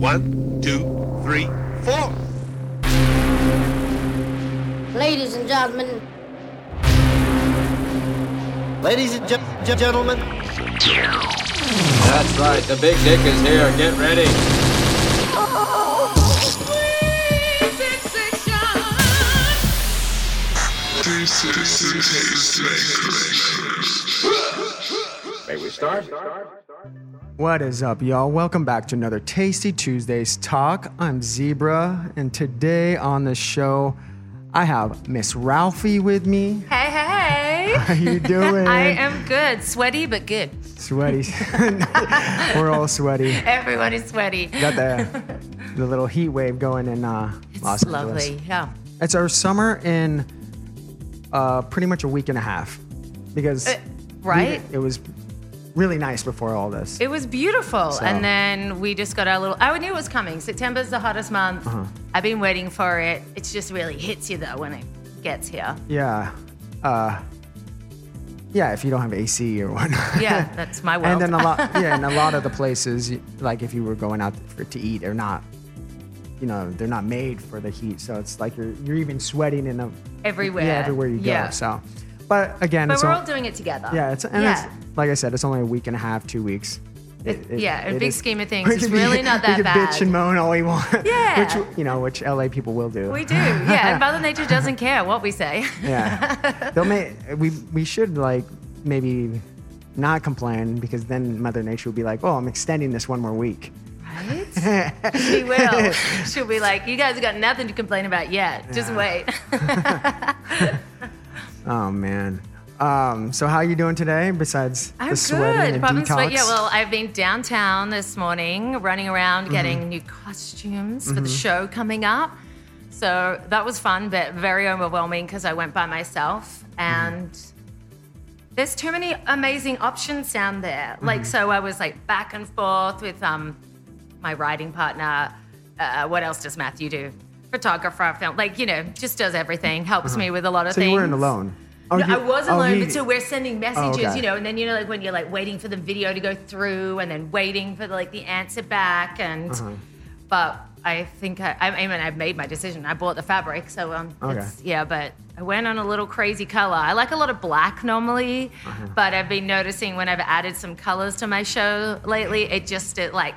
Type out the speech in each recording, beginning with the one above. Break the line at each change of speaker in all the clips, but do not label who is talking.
One, two, three, four.
Ladies and gentlemen,
Ladies and gen- gen- gentlemen,
That's right, the big dick is here. Get ready. May we start?
What is up, y'all? Welcome back to another Tasty Tuesdays talk. I'm Zebra, and today on the show, I have Miss Ralphie with me.
Hey, hey.
How you doing?
I am good. Sweaty, but good.
sweaty. We're all sweaty.
Everyone is sweaty.
Got the the little heat wave going in uh, Los
It's
Angeles.
lovely. Yeah.
It's our summer in uh, pretty much a week and a half because
Uh, right?
we- it was really nice before all this.
It was beautiful.
So-
And then we just got our little, I knew it was coming. September's the hottest month.
Uh-huh.
I've been waiting for it. It just really hits you though when it gets here.
yeah. Uh, yeah, if you don't have AC or whatnot.
Yeah, that's my world.
And then a lot, yeah, and a lot of the places, like if you were going out for to eat, they're not, you know, they're not made for the heat. So it's like you're you're even sweating in a
Everywhere.
Yeah, everywhere you go.
Yeah.
So, but again,
but
it's
we're
all,
all doing it together.
yeah, it's and
yeah.
it's like I said, it's only a week and a half, two weeks.
It- yeah, in
it
big
is-
scheme of things, it's
be-
really not that
we can bitch and moan all we want.
Yeah.
which you know, which LA people will do.
we do. Yeah. And Mother Nature doesn't care what we say.
Yeah. They'll make we we should like maybe not complain because then Mother Nature will be like, oh, I'm extending this one more week.
Right? she will. She'll be like, you guys have got nothing to complain about yet. Just
Yeah.
wait.
Oh man. Um, so how are you doing today? Besides
I'm
the sweating
good.
and detox?
sweat, yeah. Well, I've been downtown this morning, running around
Mm-hmm.
getting new costumes for the show coming up. So that was fun, but very overwhelming because I went by myself
Mm-hmm.
and. There's too many amazing options down there.
Mm-hmm.
Like, so I was like back and forth with um, my writing partner. Uh, what else does Matthew do? Photographer, film, like you know, just does everything. Helps me with a lot of
Uh-huh. so
things.
you weren't alone. Oh,
No,
you-
I was
oh,
alone,
he-
but so we're sending messages,
okay.
you know, and then you know, like when you're like waiting for the video to go through, and then waiting for like the answer back, and
Uh-huh.
but I think I, I mean I've made my decision. I bought the fabric, so um,
Okay.
it's, yeah, but I went on a little crazy color. I like a lot of black normally,
Uh-huh.
but I've been noticing when I've added some colors to my show lately, it just it like.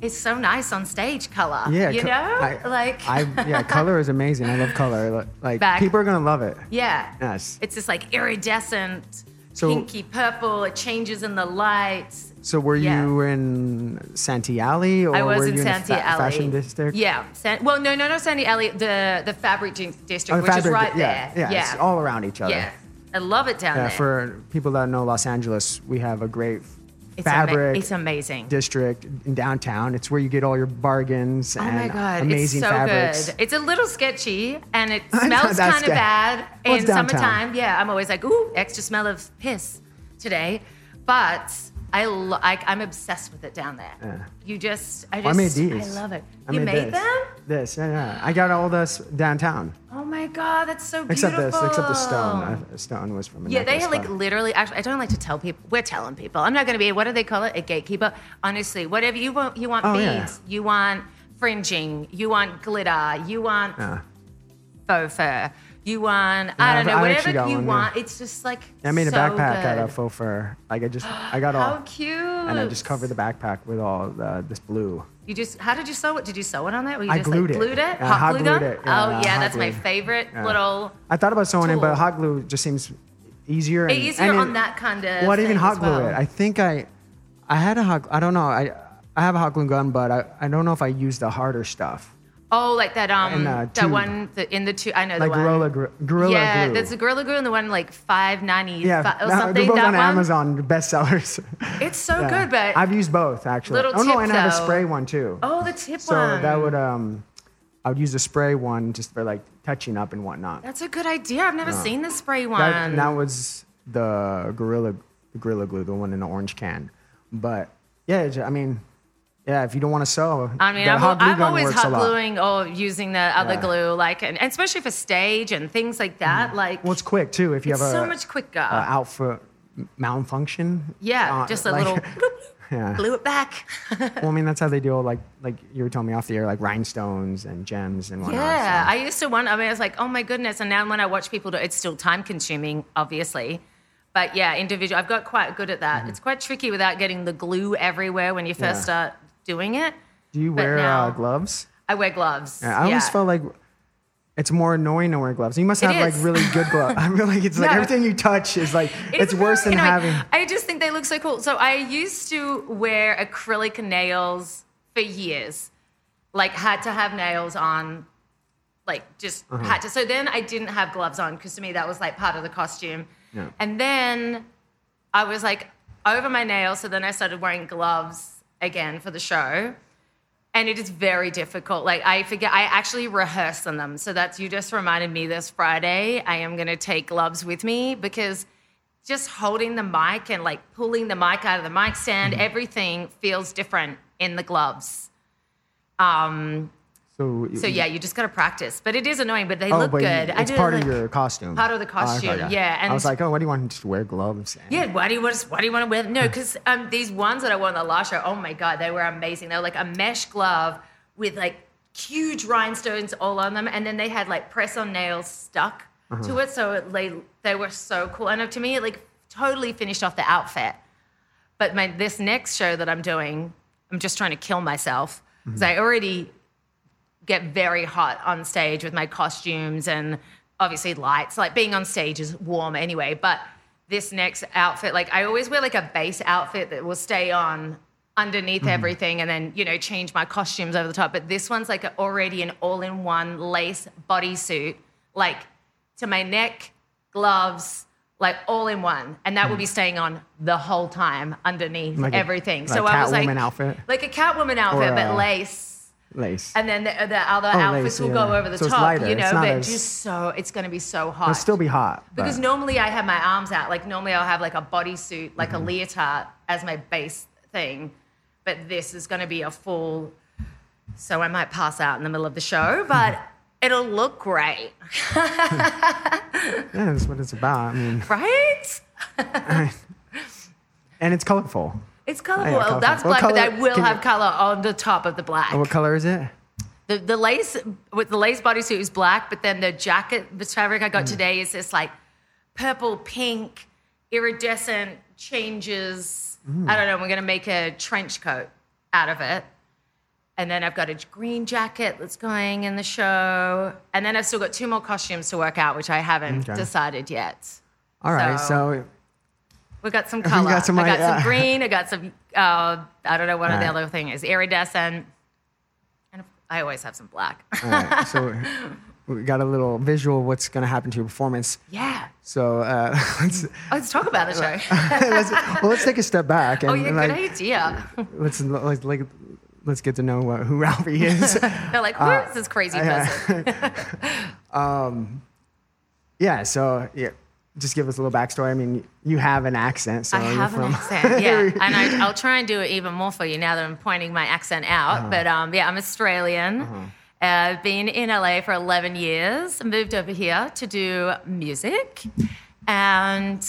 It's so nice on stage color.
yeah,
you
co-
know,
I,
like
I yeah, color is amazing. I love color. Like
Back-
people are gonna love it.
yeah,
Yes.
It's just like iridescent,
So-
pinky purple. It changes in the lights.
So were
Yeah.
you in Santee Alley or
I was
were
in
you
Santee
in the fa-
Alley.
fashion district?
Yeah. San- well, no, no, no, Santee Alley. The the fabric district,
Oh, the
which is right
yeah,
there.
Yeah, it's all around each other.
Yeah. I love it down
Yeah,
there.
for people that know Los Angeles, we have a great
it's ama-
fabric
it's amazing.
district in downtown. It's where you get all your bargains
Oh
and
my god,
amazing
it's so
fabrics.
good. It's a little sketchy and it smells kind of bad
Well,
in summertime. Yeah, I'm always like, ooh, extra smell of piss today. But I, I I'm obsessed with it down there.
Yeah.
You just, I just,
I made these.
I love it.
I
you made
this.
them?
This, yeah, yeah. I got all this downtown,
Oh my god, that's so
except
beautiful.
this, except the stone. I, stone was from a
Yeah, they
necklace,
like literally. Actually, I don't like to tell people. We're telling people. I'm not going to be. What do they call it? A gatekeeper. Honestly, whatever you want. You want
Oh,
beads.
yeah.
You want fringing. You want glitter. You want
Yeah.
faux fur. You want.
Yeah,
I don't know.
I
whatever you
one,
want.
yeah.
It's just like.
I made a backpack
good.
out of faux fur. Like I just, I got all,
How cute.
and I just covered the backpack with all the, this blue.
You just. How did you sew it? Did you sew it on that? Or you
I
just
glued
like
it.
glued it? Hot,
hot
glue gun?
it. Yeah,
oh yeah, that's my favorite little.
I thought about sewing it, but hot glue just seems easier. And,
Easier
and
on
it-
that kind of.
Well, I didn't even hot glue
well.
it. I think I, I had a hot. I don't know. I, I have a hot glue gun, but I, I don't know if I used the harder stuff.
Oh, like that um
And, uh,
that one the, in the two I know
Like
the one.
Gorilla, Gr- Gorilla
yeah,
Glue.
there's a Gorilla Glue and the one like five ninety
yeah,
or
that-
something.
they're both
that
on
one.
Amazon, bestsellers.
It's so
Yeah.
good, but
I've used both actually.
Little
oh no,
tip,
and I have a spray one too.
oh the tip
so
one.
So that would um, I would use the spray one just for like touching up and whatnot.
That's a good idea. I've never seen the spray one.
That, that was the Gorilla, the Gorilla Glue, the one in the orange can. But yeah, I mean, yeah, if you don't want to sew,
I mean, I'm,
hot glue
I'm always hot gluing or using the other
Yeah.
glue, like, and, and especially for stage and things like that. Like,
Well, it's quick too. If you have a
so much quicker.
uh, outfit malfunction.
yeah,
uh,
just a
like-
little.
Yeah.
glue it back.
Well, I mean, that's how they do like like you were telling me off the air, like rhinestones and gems and whatnot.
Yeah,
so-
I used to want. I mean, I was like, oh my goodness. And now when I watch people do it's still time consuming, obviously. But yeah, individual, I've got quite good at that. It's quite tricky without getting the glue everywhere when you first
Mm-hmm. Yeah.
start doing it.
Do you
but
wear
now-
uh, gloves?
I wear gloves.
Yeah, I always felt like it's more annoying to wear gloves. You must have like really good gloves. I feel like it's like
No.
everything you touch is like
It
it's worse than
very annoying.
having.
I just think they look so cool. So I used to wear acrylic nails for years. Like had to have nails on, like just
Uh-huh.
had to. So then I didn't have gloves on because to me that was like part of the costume.
Yeah.
And then I was like over my nails. So then I started wearing gloves again for the show. And it is very difficult. Like I forget, I actually rehearse on them. So that's you just reminded me this Friday. I am going to take gloves with me because just holding the mic and like pulling the mic out of the mic stand,
Mm-hmm.
everything feels different in the gloves. Um,
So,
so yeah, you just got to practice. But it is annoying, but they
Oh,
look
but
good. I
It's
do,
part
like-
of your costume.
part of the
Oh, okay,
costume, yeah.
And I was like, oh, why do you want to wear gloves? And-
Yeah, why do you want to, why do you want to wear them? No, because um, these ones that I wore on the last show, oh my god, they were amazing. They were like a mesh glove with like huge rhinestones all on them, and then they had like press-on nails stuck to uh-huh. it, so it, they they were so cool. And uh, to me, it like totally finished off the outfit. But my this next show that I'm doing, I'm just trying to kill myself because mm-hmm. I already get very hot on stage with my costumes and obviously lights. Like being on stage is warm anyway, but this next outfit, like I always wear like a base outfit that will stay on underneath mm-hmm. everything and then, you know, change my costumes over the top. But this one's like already an all in one lace bodysuit, like to my neck, gloves, like all in one. And that will be mm. staying on the whole time underneath
Like a-
everything.
like
so I was like,
outfit?
like a Catwoman outfit,
Or,
but lace.
Lace.
And then the, the other
Oh,
outfits
lace,
will
yeah.
go over the
So
top, you
It's
know, but
as-
just so it's going to be so hot.
It'll still be hot. but-
because normally I have my arms out. Like normally I'll have like a bodysuit, like
Mm-hmm.
a leotard as my base thing, but this is going to be a full. So I might pass out in the middle of the show, but it'll look great,
yeah, that's what it's about. I mean,
right?
and it's colorful.
It's colorful.
Yeah,
Oh,
colorful.
that's black, but I will
can you-
have color on the top of the black.
Oh, what color is it?
The, the lace with the lace bodysuit is black, but then the jacket, the fabric I
Mm.
got today is this like purple, pink, iridescent changes.
Mm.
I don't know. We're gonna make a trench coat out of it, and then I've got a green jacket that's going in the show, and then I've still got two more costumes to work out, which I haven't
Okay.
decided yet.
All right,
So-
so
We got some color.
got some
I got some green. I got some. Uh, I don't know what
All
the
right.
other thing is. Iridescent, and I always have some black.
right, so we got a little visual of what's going to happen to your performance.
yeah.
So uh, let's,
Oh, let's talk about the show.
let's well, let's take a step back and
oh yeah,
like,
good idea.
let's let's like let's get to know what, who Ralphie is.
They're like, who is this crazy person?
yeah, so yeah, just give us a little backstory. I mean, you have an accent, so
I have an
from
accent, yeah, and I, I'll try and do it even more for you now that I'm pointing my accent out.
Uh-huh.
But um, yeah, I'm Australian. Uh, I've been in LA for 11 years. Moved over here to do music, and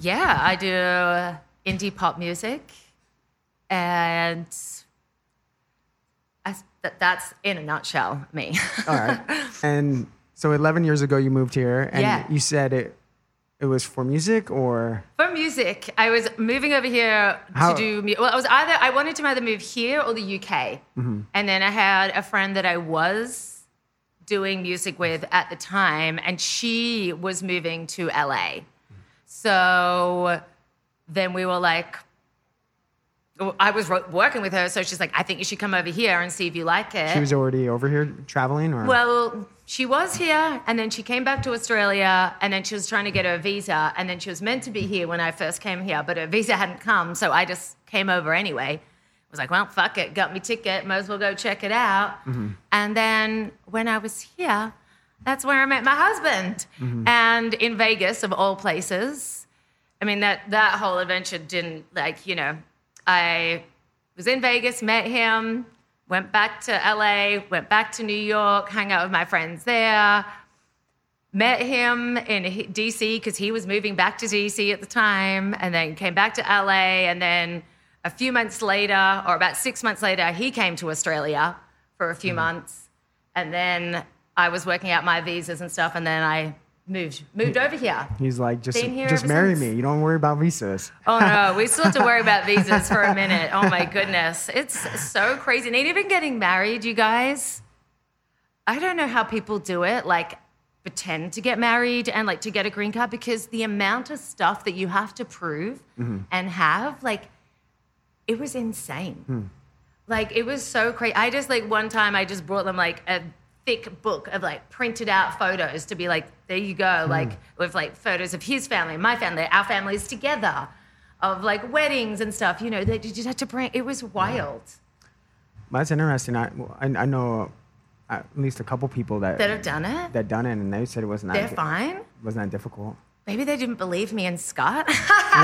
yeah, I do indie pop music, and I, that, that's in a nutshell me.
All right. And so 11 years ago, you moved here, and
Yeah.
you said it it was for music or
For music, I was moving over here
How-
to do. Well, I was either I wanted to either move here or the UK,
Mm-hmm.
and then I had a friend that I was doing music with at the time, and she was moving to LA. So then we were like, I was working with her, so she's like, I think you should come over here and see if you like it.
she was already over here traveling or
Well, she was here, and then she came back to Australia, and then she was trying to get her visa, and then she was meant to be here when I first came here, but her visa hadn't come, so I just came over anyway. I was like, well, fuck it, got me ticket, might as well go check it out. Mm-hmm. And then when I was here, that's where I met my husband, mm-hmm. and in Vegas of all places. I mean that that whole adventure didn't like you know, I was in Vegas, met him, went back to LA, went back to New York, hung out with my friends there, met him in DC because he was moving back to DC at the time, and then came back to LA, and then a few months later, or about six months later, he came to Australia for a few mm-hmm. months, and then I was working out my visas and stuff, and then I moved moved over here.
He's like, just just marry
since.
me. You don't worry about visas.
Oh no, we still have to worry about visas for a minute. Oh my goodness. It's so crazy. And even getting married, you guys, I don't know how people do it, like pretend to get married and like to get a green card because the amount of stuff that you have to prove mm-hmm. and have, like, it was insane. Hmm. Like, it was so crazy. I just, like, one time I just brought them like a thick book of like printed out photos to be like, there you go, like, with like photos of his family, my family, our families together, of like weddings and stuff. You know, they you just had to bring, it was wild.
That's interesting. I, I, I know at least a couple people that
That have done it.
that done it, and they said it wasn't
They're
that
fine.
wasn't that difficult.
Maybe they didn't believe me and Scott.
well,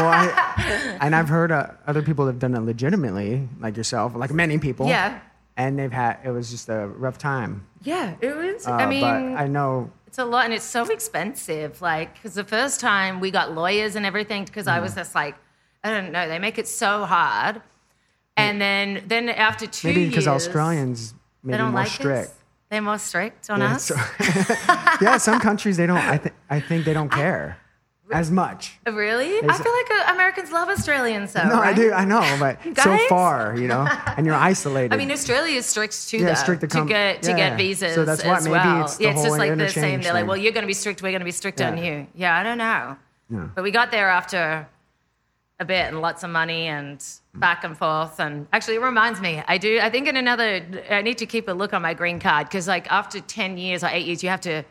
I, and I've heard uh, other people have done it legitimately, like yourself, like many people.
Yeah.
And they've had it was just a rough time.
Yeah, it was.
Uh,
I mean,
I know.
It's a lot, and it's so expensive. Like, because the first time we got lawyers and everything, because I was just like, I don't know, they make it so hard. And then, then after two
Maybe because Australians
they
maybe
don't
more
like
strict.
This. They're more strict on
Yeah,
us.
so- yeah, some countries they don't. I think I think they don't care as much.
really? I feel like uh, Americans love Australians, though.
No, I do. I know, but so far, you know, and you're isolated.
I mean, Australia is strict too,
Yeah,
though,
strict to come-
get to
yeah.
get visas
So that's why
as
maybe
well.
it's the
yeah, it's
whole
just like the same. They're like, well, you're going to be strict. We're going to be strict on you. Yeah, I don't know.
Yeah.
But we got there after a bit and lots of money and back and forth. And actually, it reminds me, I do. I think in another, I need to keep a look on my green card because, like, after ten years or eight years, you have to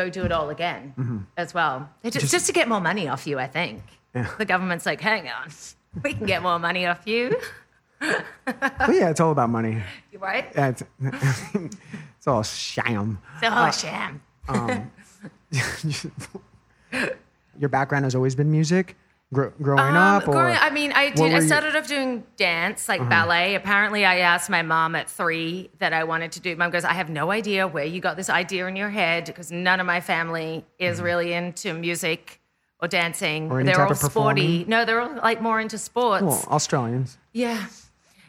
go do it all again
Mm-hmm.
as well. It's just, just to get more money off you, I think. The government's like, hang on, we can get more money off you.
But yeah, it's all about money.
You right?
Yeah, It's, it's all sham.
It's all whole sham.
Your background has always been music, Gr- growing
Um,
up, or
growing- I mean, I did. I
you- Uh-huh.
started off doing dance, like ballet. Apparently, I asked my mom at three that I wanted to do. Mom goes, "I have no idea where you got this idea in your head because none of my family is really into music or dancing.
Mm-hmm. Or
they're all sporty. No, they're all like more into sports.
well, Australians
Yeah,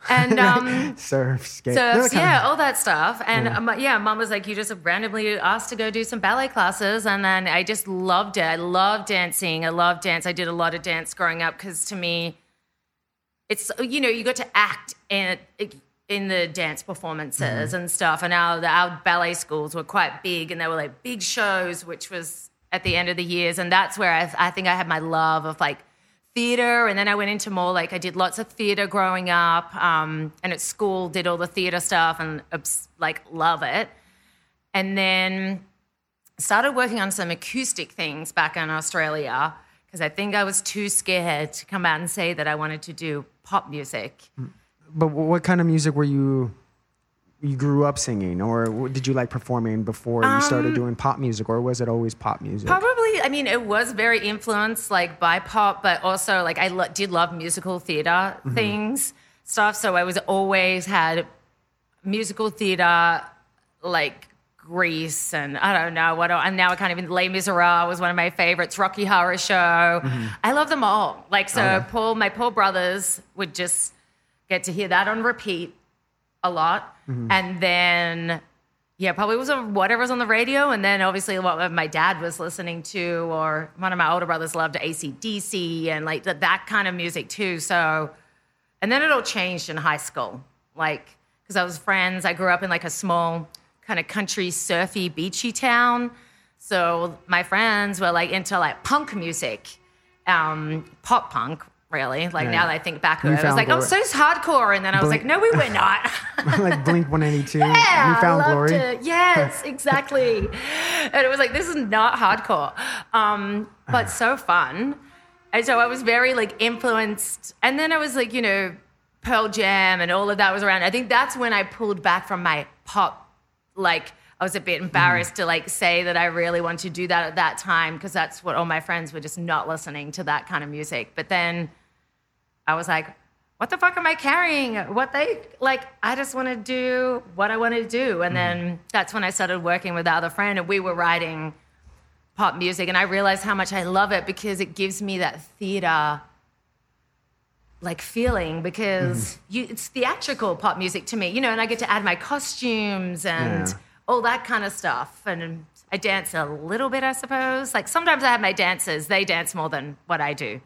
and um,
surf, skate.
surfs,
of-
yeah, all that stuff. And um, yeah, mom was like, you just randomly asked to go do some ballet classes. And then I just loved it. I love dancing. I love dance. I did a lot of dance growing up because to me, it's, you know, you got to act in, in the dance performances and stuff. And our, our ballet schools were quite big and they were like big shows, which was at the end of the years. And that's where I, I think I had my love of like, theater and then i went into more like i did lots of theater growing up um, and at school did all the theater stuff and like love it and then started working on some acoustic things back in australia because i think i was too scared to come out and say that i wanted to do pop music
But what kind of music were you? You grew up singing, or did you like performing before you
Um,
started doing pop music, or was it always pop music?
Probably, I mean, it was very influenced like by pop, but also like I lo- did love musical theater things stuff. So I was always had musical theater like Grease and I don't know what. And now I can't even. Les Miserables was one of my favorites. Rocky Horror Show. I love them all. Like so,
Okay.
Paul, my Paul brothers would just get to hear that on repeat a lot, and then yeah, probably was on whatever's on the radio, and then obviously what my dad was listening to, or one of my older brothers loved ACDC and like that, that kind of music too. So, and then it all changed in high school, like because I was friends. I grew up in like a small kind of country, surfy, beachy town. So my friends were like into like punk music, um, pop punk, really. Like now that I think back,
You
I was like, oh,
glory.
so it's hardcore, and then I was
Blink-
like, no, we were not.
like Blink 182.
Yeah,
New Found Glory.
It. Yes, exactly. and it was like this is not hardcore, um, but so fun. And so I was very like influenced, and then I was like, you know, Pearl Jam and all of that was around. I think that's when I pulled back from my pop. Like I was a bit embarrassed to like say that I really wanted to do that at that time because that's what all my friends were just not listening to that kind of music. But then I was like, what the fuck am I carrying? What they like, I just want to do what I want to do. And then that's when I started working with the other friend and we were writing pop music. And I realized how much I love it because it gives me that theater like feeling because
Mm-hmm.
you it's theatrical pop music to me, you know, and I get to add my costumes and
Yeah.
all that kind of stuff. And I dance a little bit, I suppose. Like sometimes I have my dancers, they dance more than what I do.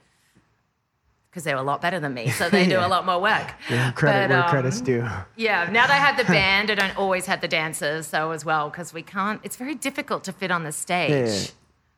Because they're a lot better than me, so they do
Yeah.
a lot more work.
Yeah, credit
But,
where
um,
credit's due.
Yeah, now that I have the band, I don't always have the dancers though as well because we can't. It's very difficult to fit on the stage.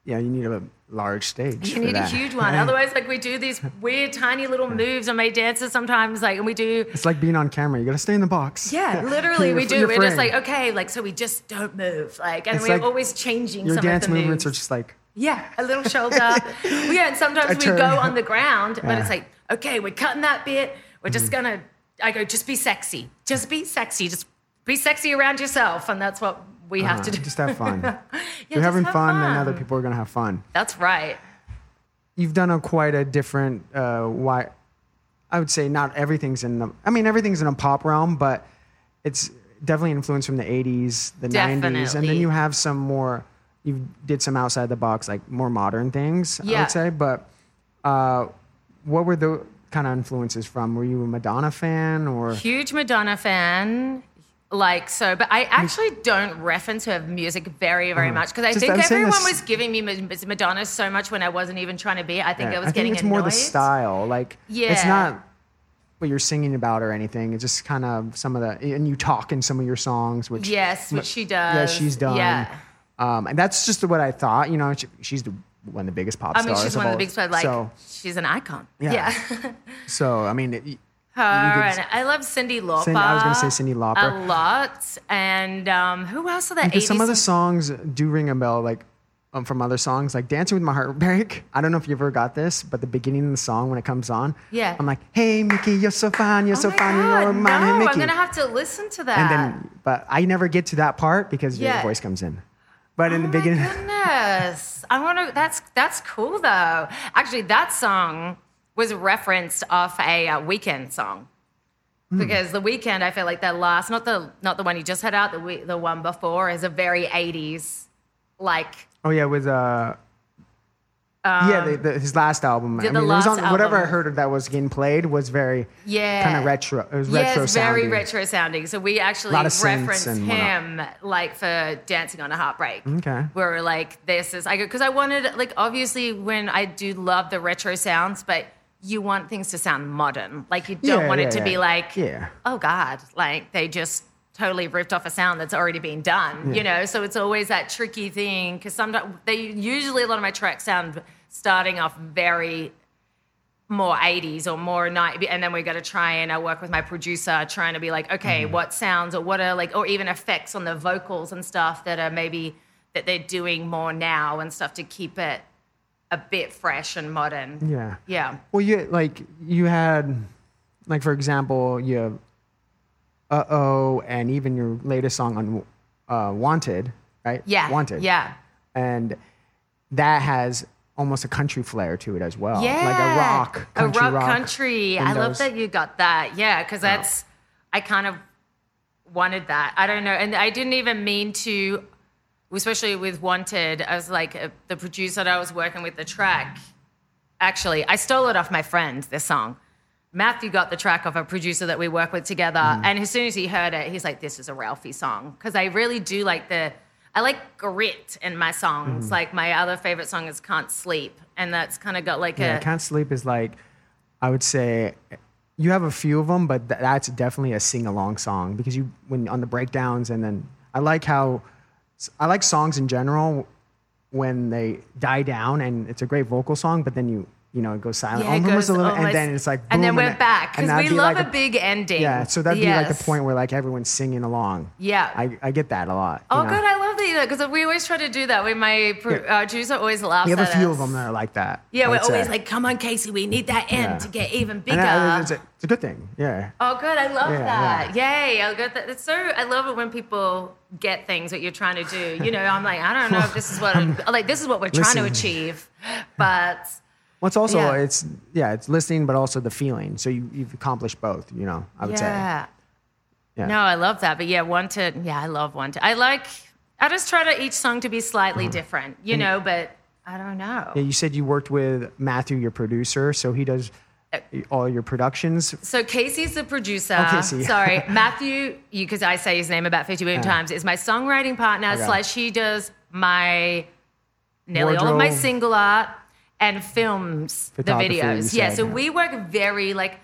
Yeah, yeah. You need a large stage.
You need a huge one. Otherwise, like we do these weird, tiny little moves on my dancers sometimes, like, and we do.
It's like being on camera. You got to stay in the box.
Yeah, literally, we do. We're just like, okay, like, so we just don't move, like, and
It's
we're
like
always changing
Your dance movements
moves.
are just like
Yeah, a little shoulder. Well, yeah, and sometimes we go on the ground, but it's like, okay, we're cutting that bit. We're just
Mm-hmm.
gonna. I go, just be sexy. Just be sexy. Just be sexy around yourself, and that's what we have to
uh,
do.
just have fun.
Yeah,
you're having
have
fun, and other people are gonna have fun.
That's right.
You've done a quite a different. Uh, why? I would say not everything's in the. I mean, everything's in a pop realm, but it's definitely influenced from the '80s, the '90s, and then you have some more. You did some outside the box, like more modern things. I would say, but uh, what were the kind of influences from? Were you a Madonna fan or?
Huge Madonna fan. Like so, but I actually don't reference her music very, very much because I.
Just-
think
I'm
everyone was giving me Ma- Madonna so much when I wasn't even trying to be. I think
Yeah,
I was
I think
getting
it's
annoyed.
more the style. Like
yeah.
it's not what you're singing about or anything. It's just kind of some of the and you talk in some of your songs, which
Yes, which she does.
yeah, she's done.
Yeah.
Um, and that's just what I thought. You know, she, she's the, one of the biggest pop
I mean,
stars.
she's
of
one of the
all-
big stars. Like,
so,
she's an icon.
Yeah.
Yeah.
so I mean, it,
Her and I love Cyndi Lauper.
Cindy- I was gonna say Cyndi Lauper.
A lot. And um, who else are the
because some of the songs do ring a bell, like um, from other songs, like "Dancing with My Heart Break." I don't know if you ever got this, but the beginning of the song when it comes on,
Yeah.
I'm like, "Hey Mickey, you're so fine, you're
Oh
so
my
fine, you're
no,
Mickey."
I'm going to have to listen to that.
and then but I never get to that part because your
Yeah.
voice comes in. But in the
Oh
beginning,
My goodness. I want to, that's, that's cool though. Actually, that song was referenced off a uh, Weeknd song.
Hmm.
Because the Weeknd, I feel like that last, not the not the one you just had out, the the one before is a very 80s, like
oh yeah, with uh, yeah, um, the, the, his last album. I mean,
the
it was on whatever I heard of that was getting played was very
Yeah.
kind of retro. It was
yeah,
retro
it's very
sounding.
retro sounding. So we actually
Lot of synths
referenced him like for dancing on a heartbreak.
Okay.
Where we're like, this is I go because I wanted like obviously when I do love the retro sounds, but you want things to sound modern. Like you don't
Yeah,
want
yeah,
it to be like,
Yeah.
oh God, like they just totally ripped off a sound that's already been done. You know, so it's always that tricky thing because sometimes they usually a lot of my tracks sound starting off very more 80s or more 90s and then we got to try and I work with my producer trying to be like okay
Mm-hmm.
what sounds or what are like or even effects on the vocals and stuff that are maybe that they're doing more now and stuff to keep it a bit fresh and modern
Yeah.
yeah
Well, you like you had, like for example, you have "Uh Oh" and even your latest song on uh, "Wanted," right?
yeah
"Wanted."
yeah.
And that has almost a country flair to it as well,
yeah
like a rock, country
a rock, country. I love that you got that. Yeah because that's i kind of wanted that. I don't know. And i didn't even mean to especially with wanted i was like uh, the producer that i was working with the track actually i stole it off my friend this song matthew got the track of a producer that we work with together
Mm.
and as soon as he heard it he's like this is a ralphie song because i really do like the i like grit in my songs
Mm.
like my other favorite song is can't sleep and that's kind of got like
Yeah,
a
"Can't Sleep" is like, I would say, you have a few of them, but th- that's definitely a sing along song because you when on the breakdowns and then I like how I like songs in general when they die down and it's a great vocal song, but then you you know it goes silent
Yeah, it
almost
goes
a little,
almost-
and then it's like
and then
boom,
we're back because we
be
love
like
a big ending.
yeah. So that'd be like the point where like everyone's singing along.
Yeah.
I, I get that a lot.
Oh,
know?
good! I love that you because we always try to do that. We my
Yeah.
uh, producer always laughs
We have a few
us.
of them that are like that.
Yeah, we're always like, "Come on, Casey, we need that end
Yeah.
to get even
And
bigger."
that- it's, a, it's a good thing. Yeah.
oh, good! I love that. Yay! I got that. It's so I love it when people get things that you're trying to do. You know, I'm like, I don't know if this is what I'm like. This is what we're trying to achieve, but
Well, it's also
Yeah.
it's yeah, it's listening, but also the feeling. So you you've accomplished both. You know, I would
yeah.
say. Yeah.
No, I love that. But yeah, one to Yeah, I love wanted. I like. I just try to each song to be slightly different. You know, but I don't know.
Mm-hmm. Yeah, you said you worked with Matthew, your producer, so he does all your productions.
So Casey's the producer.
Oh, Casey.
Sorry, Matthew. You because I say his name about fifty million times. Is my songwriting partner
Okay.
slash he does my nearly all of my single art and films the videos. Yeah, so we work very like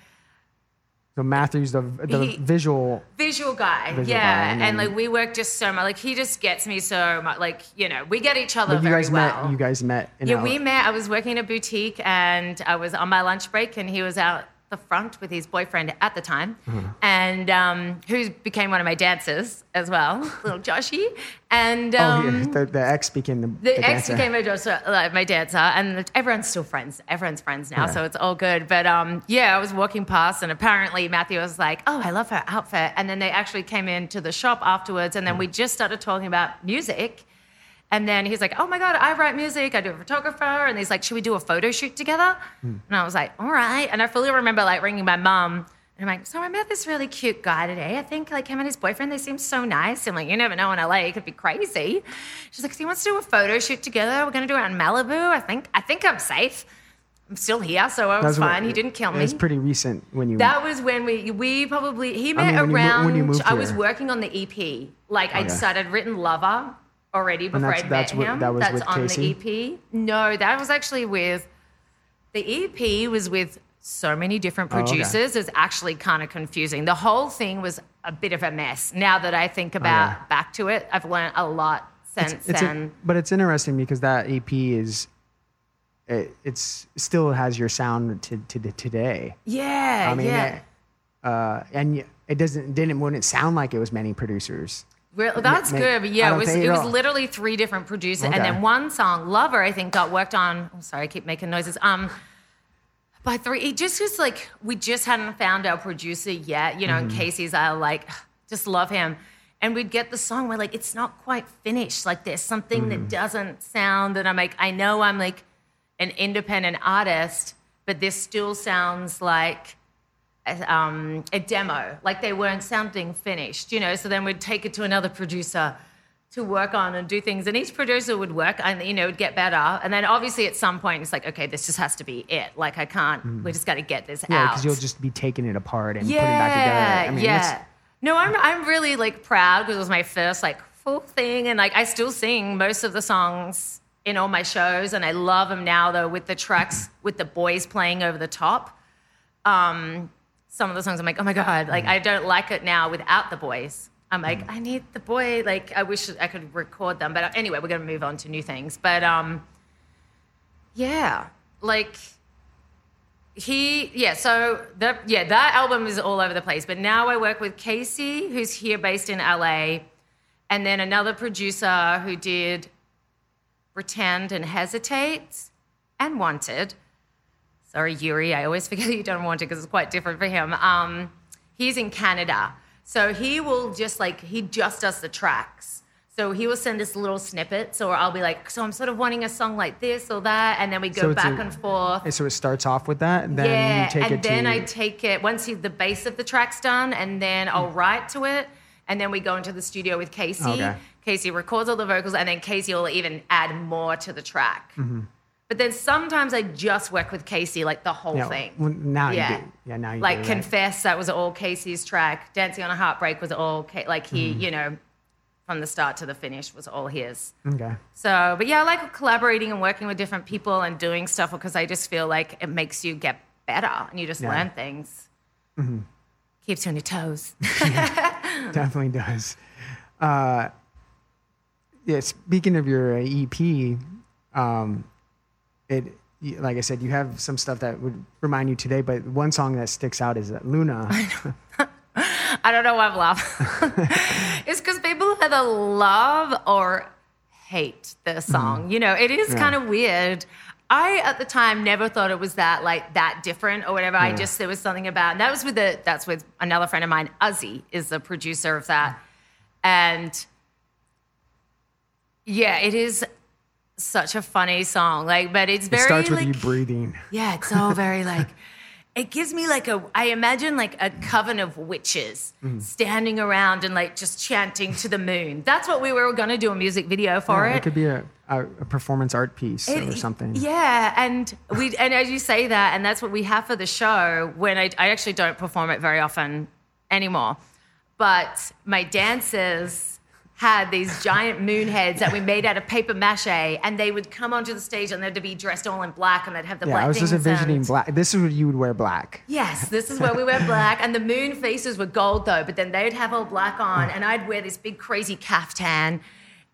So Matthew's the the
He-
visual.
visual guy.
Visual
yeah,
guy, and
and, like we work just so much. Like he just gets me so much. Like you know, we get each other
But you
very
guys
well.
met. You guys met.
Yeah,
LA.
we met. I was working in a boutique and I was on my lunch break, and he was out the front with his boyfriend at the time,
Uh-huh.
and um, who became one of my dancers as well, little Joshy. And
Oh,
um,
yeah. The, the ex became the,
the, ex
dancer.
became my dancer, like my dancer, and everyone's still friends. Everyone's friends now,
Yeah.
so it's all good. But um, yeah, I was walking past, and apparently Matthew was like, "Oh, I love her outfit," and then they actually came into the shop afterwards, and then we just started talking about music. And then he's like, "Oh my god, I write music. I do a photographer." And he's like, "Should we do a photo shoot together?"
Hmm.
And I was like, "All right." And I fully remember like ringing my mom. And I'm like, so I met this really cute guy today. I think like him and his boyfriend, they seem so nice. I'm like, you never know in LA, it could be crazy. She's like, 'Cause he wants to do a photo shoot together. We're gonna do it in Malibu. I think I think I'm safe. I'm still here, so I was
That's what-
fine. he didn't kill me.
It's pretty recent when you.
That was when we we probably he met
mean, when you
around.
when you
I was working on the EP. Like
Okay.
started written Lover already before I met
that's what-
him.
that was
that's on
Casey?
the EP. No, that was actually with the EP was with so many different
Oh, okay.
producers. It's actually kind of confusing. The whole thing was a bit of a mess. Now that I think about
Okay.
back to it, I've learned a lot since
it's a-
then.
but it's interesting because that EP is. It, it's still has your sound to, to the today.
yeah,
I mean,
yeah.
it, uh, and it doesn't didn't wouldn't sound like it was many producers.
Real, that's good, but yeah, it was it was literally three different producers, and then one song, "Lover," I think got worked on. Oh, sorry, I keep making noises. Um, by three, it just was like we just hadn't found our producer yet, you know.
Mm-hmm.
And Casey's, I like just love him, and we'd get the song. We're like, it's not quite finished. Like there's something
Mm-hmm.
that doesn't sound. And I'm like, I know I'm like an independent artist, but this still sounds like um, a demo, like they weren't sounding finished, you know. So then we'd take it to another producer to work on and do things, and each producer would work and you know it would get better. And then obviously at some point it's like, okay, this just has to be it. Like I can't. We just got to get this
Yeah,
out.
Yeah, because you'll just be taking it apart and
yeah,
putting it back together. I mean,
yeah. No, I'm I'm really like proud because it was my first like full thing, and like I still sing most of the songs in all my shows, and I love them now though with the tracks with the boys playing over the top. Um, some of the songs I'm like, oh my god, like mm. I don't like it now without the boys. I'm like, mm. I need the boy. Like I wish I could record them, but uh, anyway, we're gonna move on to new things. But um, yeah, like he yeah so the yeah that album is all over the place but now i work with casey who's here based in la and then another producer who did pretend and hesitate and wanted sorry yuri i always forget that you want wanted because it's quite different for him um, he's in canada so he will just like he just does the tracks so he will send us little snippets or i'll be like so i'm sort of wanting a song like this or that and then we go
So
back
a-
and forth
So it starts off with that, and then
yeah,
you take
and
it
then
to.
I take it once he, the base of the track's done, and then I'll write to it, and then we go into the studio with Casey.
Okay.
Casey records all the vocals, and then Casey will even add more to the track.
Mm-hmm.
But then sometimes I just work with Casey, like the whole
yeah,
thing.
well, now
yeah,
you do. Yeah, now you
like
do. right?
confess that was all Casey's track. Dancing on a Heartbreak was all like he,
Mm-hmm.
you know, from the start to the finish was all his.
Okay.
So, but yeah, I like collaborating and working with different people and doing stuff because I just feel like it makes you get better and you just
Yeah.
learn things.
Mm-hmm.
Keeps you on your toes.
Definitely does. Uh, yeah. Speaking of your EP, um, it like I said, you have some stuff that would remind you today, but one song that sticks out is uh, Luna.
I don't know why I'm laughing. it's because people either love or hate the song. You know, it is
Mm-hmm. Yeah.
kind of weird. I at the time never thought it was that like that different or whatever. I just there was something about and that was with the that's with another friend of mine, Uzzy, is the producer of that. And yeah, it is such a funny song. Like, but it's very.
It starts with
like
you breathing.
yeah, it's all very like. It gives me like a, I imagine like a coven of witches
Mm-hmm.
standing around and like just chanting to the moon. That's what we were going to do a music video for
Yeah,
it.
it could be a a, a performance art piece or something.
Yeah, and we and as you say that, and that's what we have for the show. When I, I actually don't perform it very often anymore, but my dancers had these giant moon heads that we made out of paper mache, and they would come onto the stage and they'd be dressed all in black, and they'd have the
Yeah,
black
I was just envisioning
and-
black. This is what you would wear black.
Yes, this is where we wear black, and the moon faces were gold though. But then they'd have all black on, and I'd wear this big crazy caftan,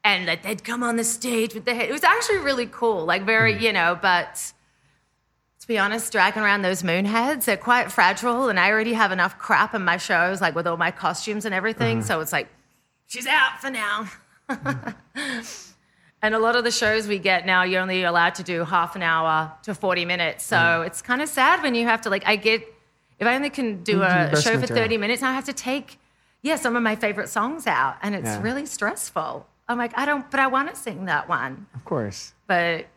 and like, they'd come on the stage with their head. It was actually really cool, like very, hmm. you know. But to be honest, dragging around those moon heads, they're quite fragile, and I already have enough crap in my shows, like with all my costumes and everything. Uh-huh. So it's like, she's out for now. And a lot of the shows we get now, you're only allowed to do half an hour to 40 minutes. So mm. it's kind of sad when you have to, like, I get, if I only can do
You do
a, a show for
material.
30 minutes, I have to take, yeah, some of my favorite songs out. And it's
Yeah.
really stressful. I'm like, I don't, but I want to sing that one.
Of course.
But,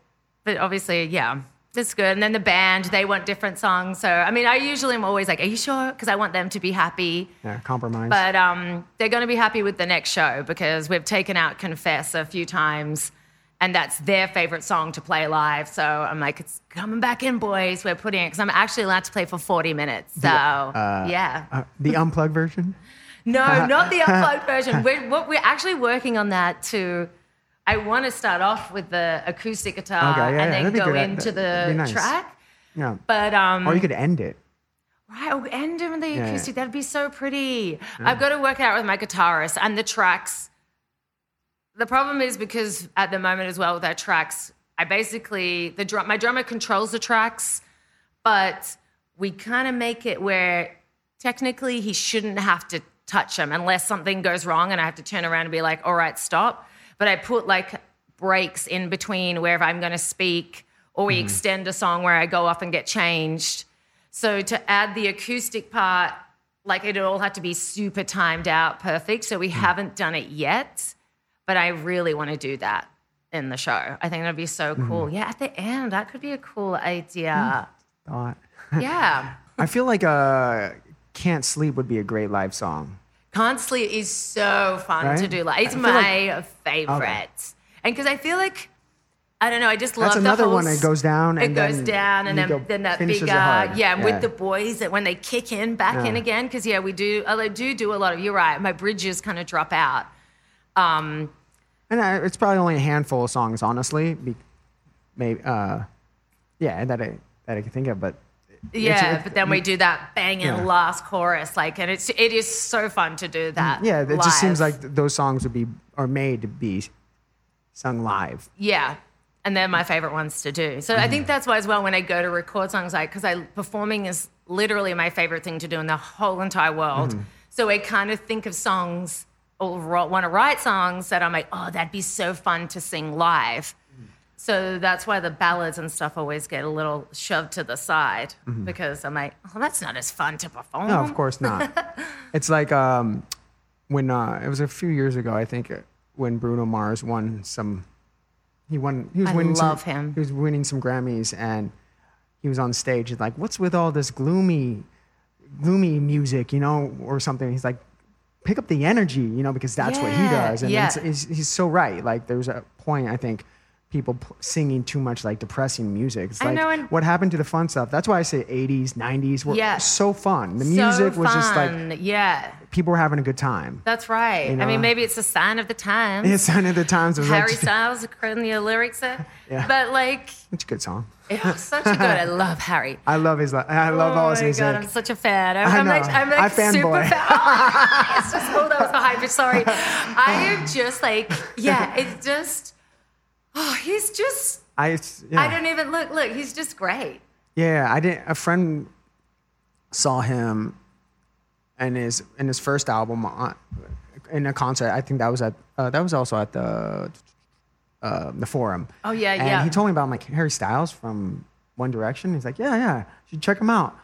but obviously, yeah, it's good. And then the band, they want different songs. So, I mean, I usually am always like, are you sure? Because I want them to be happy.
Yeah, compromise.
But um, they're going to be happy with the next show because we've taken out Confess a few times, and that's their favorite song to play live. So I'm like, it's coming back in, boys. We're putting it because I'm actually allowed to play for 40 minutes. So yeah,
Uh, the unplugged version.
no, not the unplugged version. We're what we're actually working on that to. I want to start off with the acoustic guitar
Okay, yeah,
and then go into
That'd
the
nice.
track.
Yeah.
But um,
or you could end it.
Right, end and doing the
Yeah.
acoustic, that'd be so pretty. I've got to work out with my guitarist and the tracks. The problem is because at the moment as well with our tracks, I basically the drum my drummer controls the tracks, but we kind of make it where technically he shouldn't have to touch them unless something goes wrong and I have to turn around and be like, all right, stop. But I put like breaks in between wherever I'm going to speak, or we mm-hmm. extend a song where I go off and get changed. So to add the acoustic part, like it all had to be super timed out, perfect. So we mm. haven't done it yet, but I really want to do that in the show. I think that'd be so mm-hmm. cool. Yeah, at the end, that could be a cool idea.
Mm, thought.
Yeah.
I feel like uh, "Can't Sleep" would be a great live song.
Can't Sleep is so fun
Right?
to do. Like, it's
I feel like-
my favorite. And because I feel like, I don't know, I just love
That's
the
another
whole
one that goes down
It
and
goes
then
down, and then,
go-
then that big, uh, yeah,
Yeah.
with the boys that when they kick in back in again, because yeah, we do, I do do a lot of. You're right, my bridges kind of drop out. Um,
And uh, it's probably only a handful of songs, honestly. Be, maybe, uh, yeah, that I that I can think of. But
yeah,
it-
but then we do that banging
Yeah.
last chorus, like, and it's it is so fun to do mm, that.
yeah, it just seems like those songs would be are made to be sung live.
Yeah. And they're my favorite ones to do. So I think mm. that's why as well when I go to record songs, like because I performing is literally my favorite thing to do in the whole entire world. Mm-hmm. So I kind of think of songs or want to write songs that I'm like, oh, that'd be so fun to sing live. So that's why the ballads and stuff always get a little shoved to the side because I'm like, oh, that's not as fun to perform.
No, of course not. it's like um, when uh, it was a few years ago, I think, uh, when Bruno Mars won some. He won. He was
I
winning.
love
some,
him.
He was winning some Grammys, and he was on stage. He's like, "What's with all this gloomy, gloomy music?" You know, or something. He's like, "Pick up the energy," you know, because that's what he does. And
yeah.
he's so right. Like, there's a point I think. People p- singing too much like depressing music. It's
I
like
know, and-
what happened to the fun stuff. That's why I say 80s, 90s were so fun. The
So
music was just like
yeah,
people were having a good time.
that's right.
You
I mean, maybe it's a sign of the times.
It's sign of the times. It was
Harry
like,
Styles in the lyrics there.
Yeah.
But like,
it's a good song.
it was such a good. I love Harry.
I love his. I love
oh
all his
my
music.
God, I'm such a fan. I'm,
I
I'm like. I'm like
I
super
fanboy.
fan. Oh, it's just oh, that was the hype. Sorry, I am just like, yeah, it's just. Oh, he's just.
I. Yeah.
I don't even look. Look, he's just great.
Yeah, I didn't. A friend saw him, and his in his first album on, in a concert. I think that was at uh, that was also at the uh, the Forum.
Oh, yeah,
and
yeah.
And he told me about like Harry Styles from One Direction. He's like, yeah, yeah, you should check him out.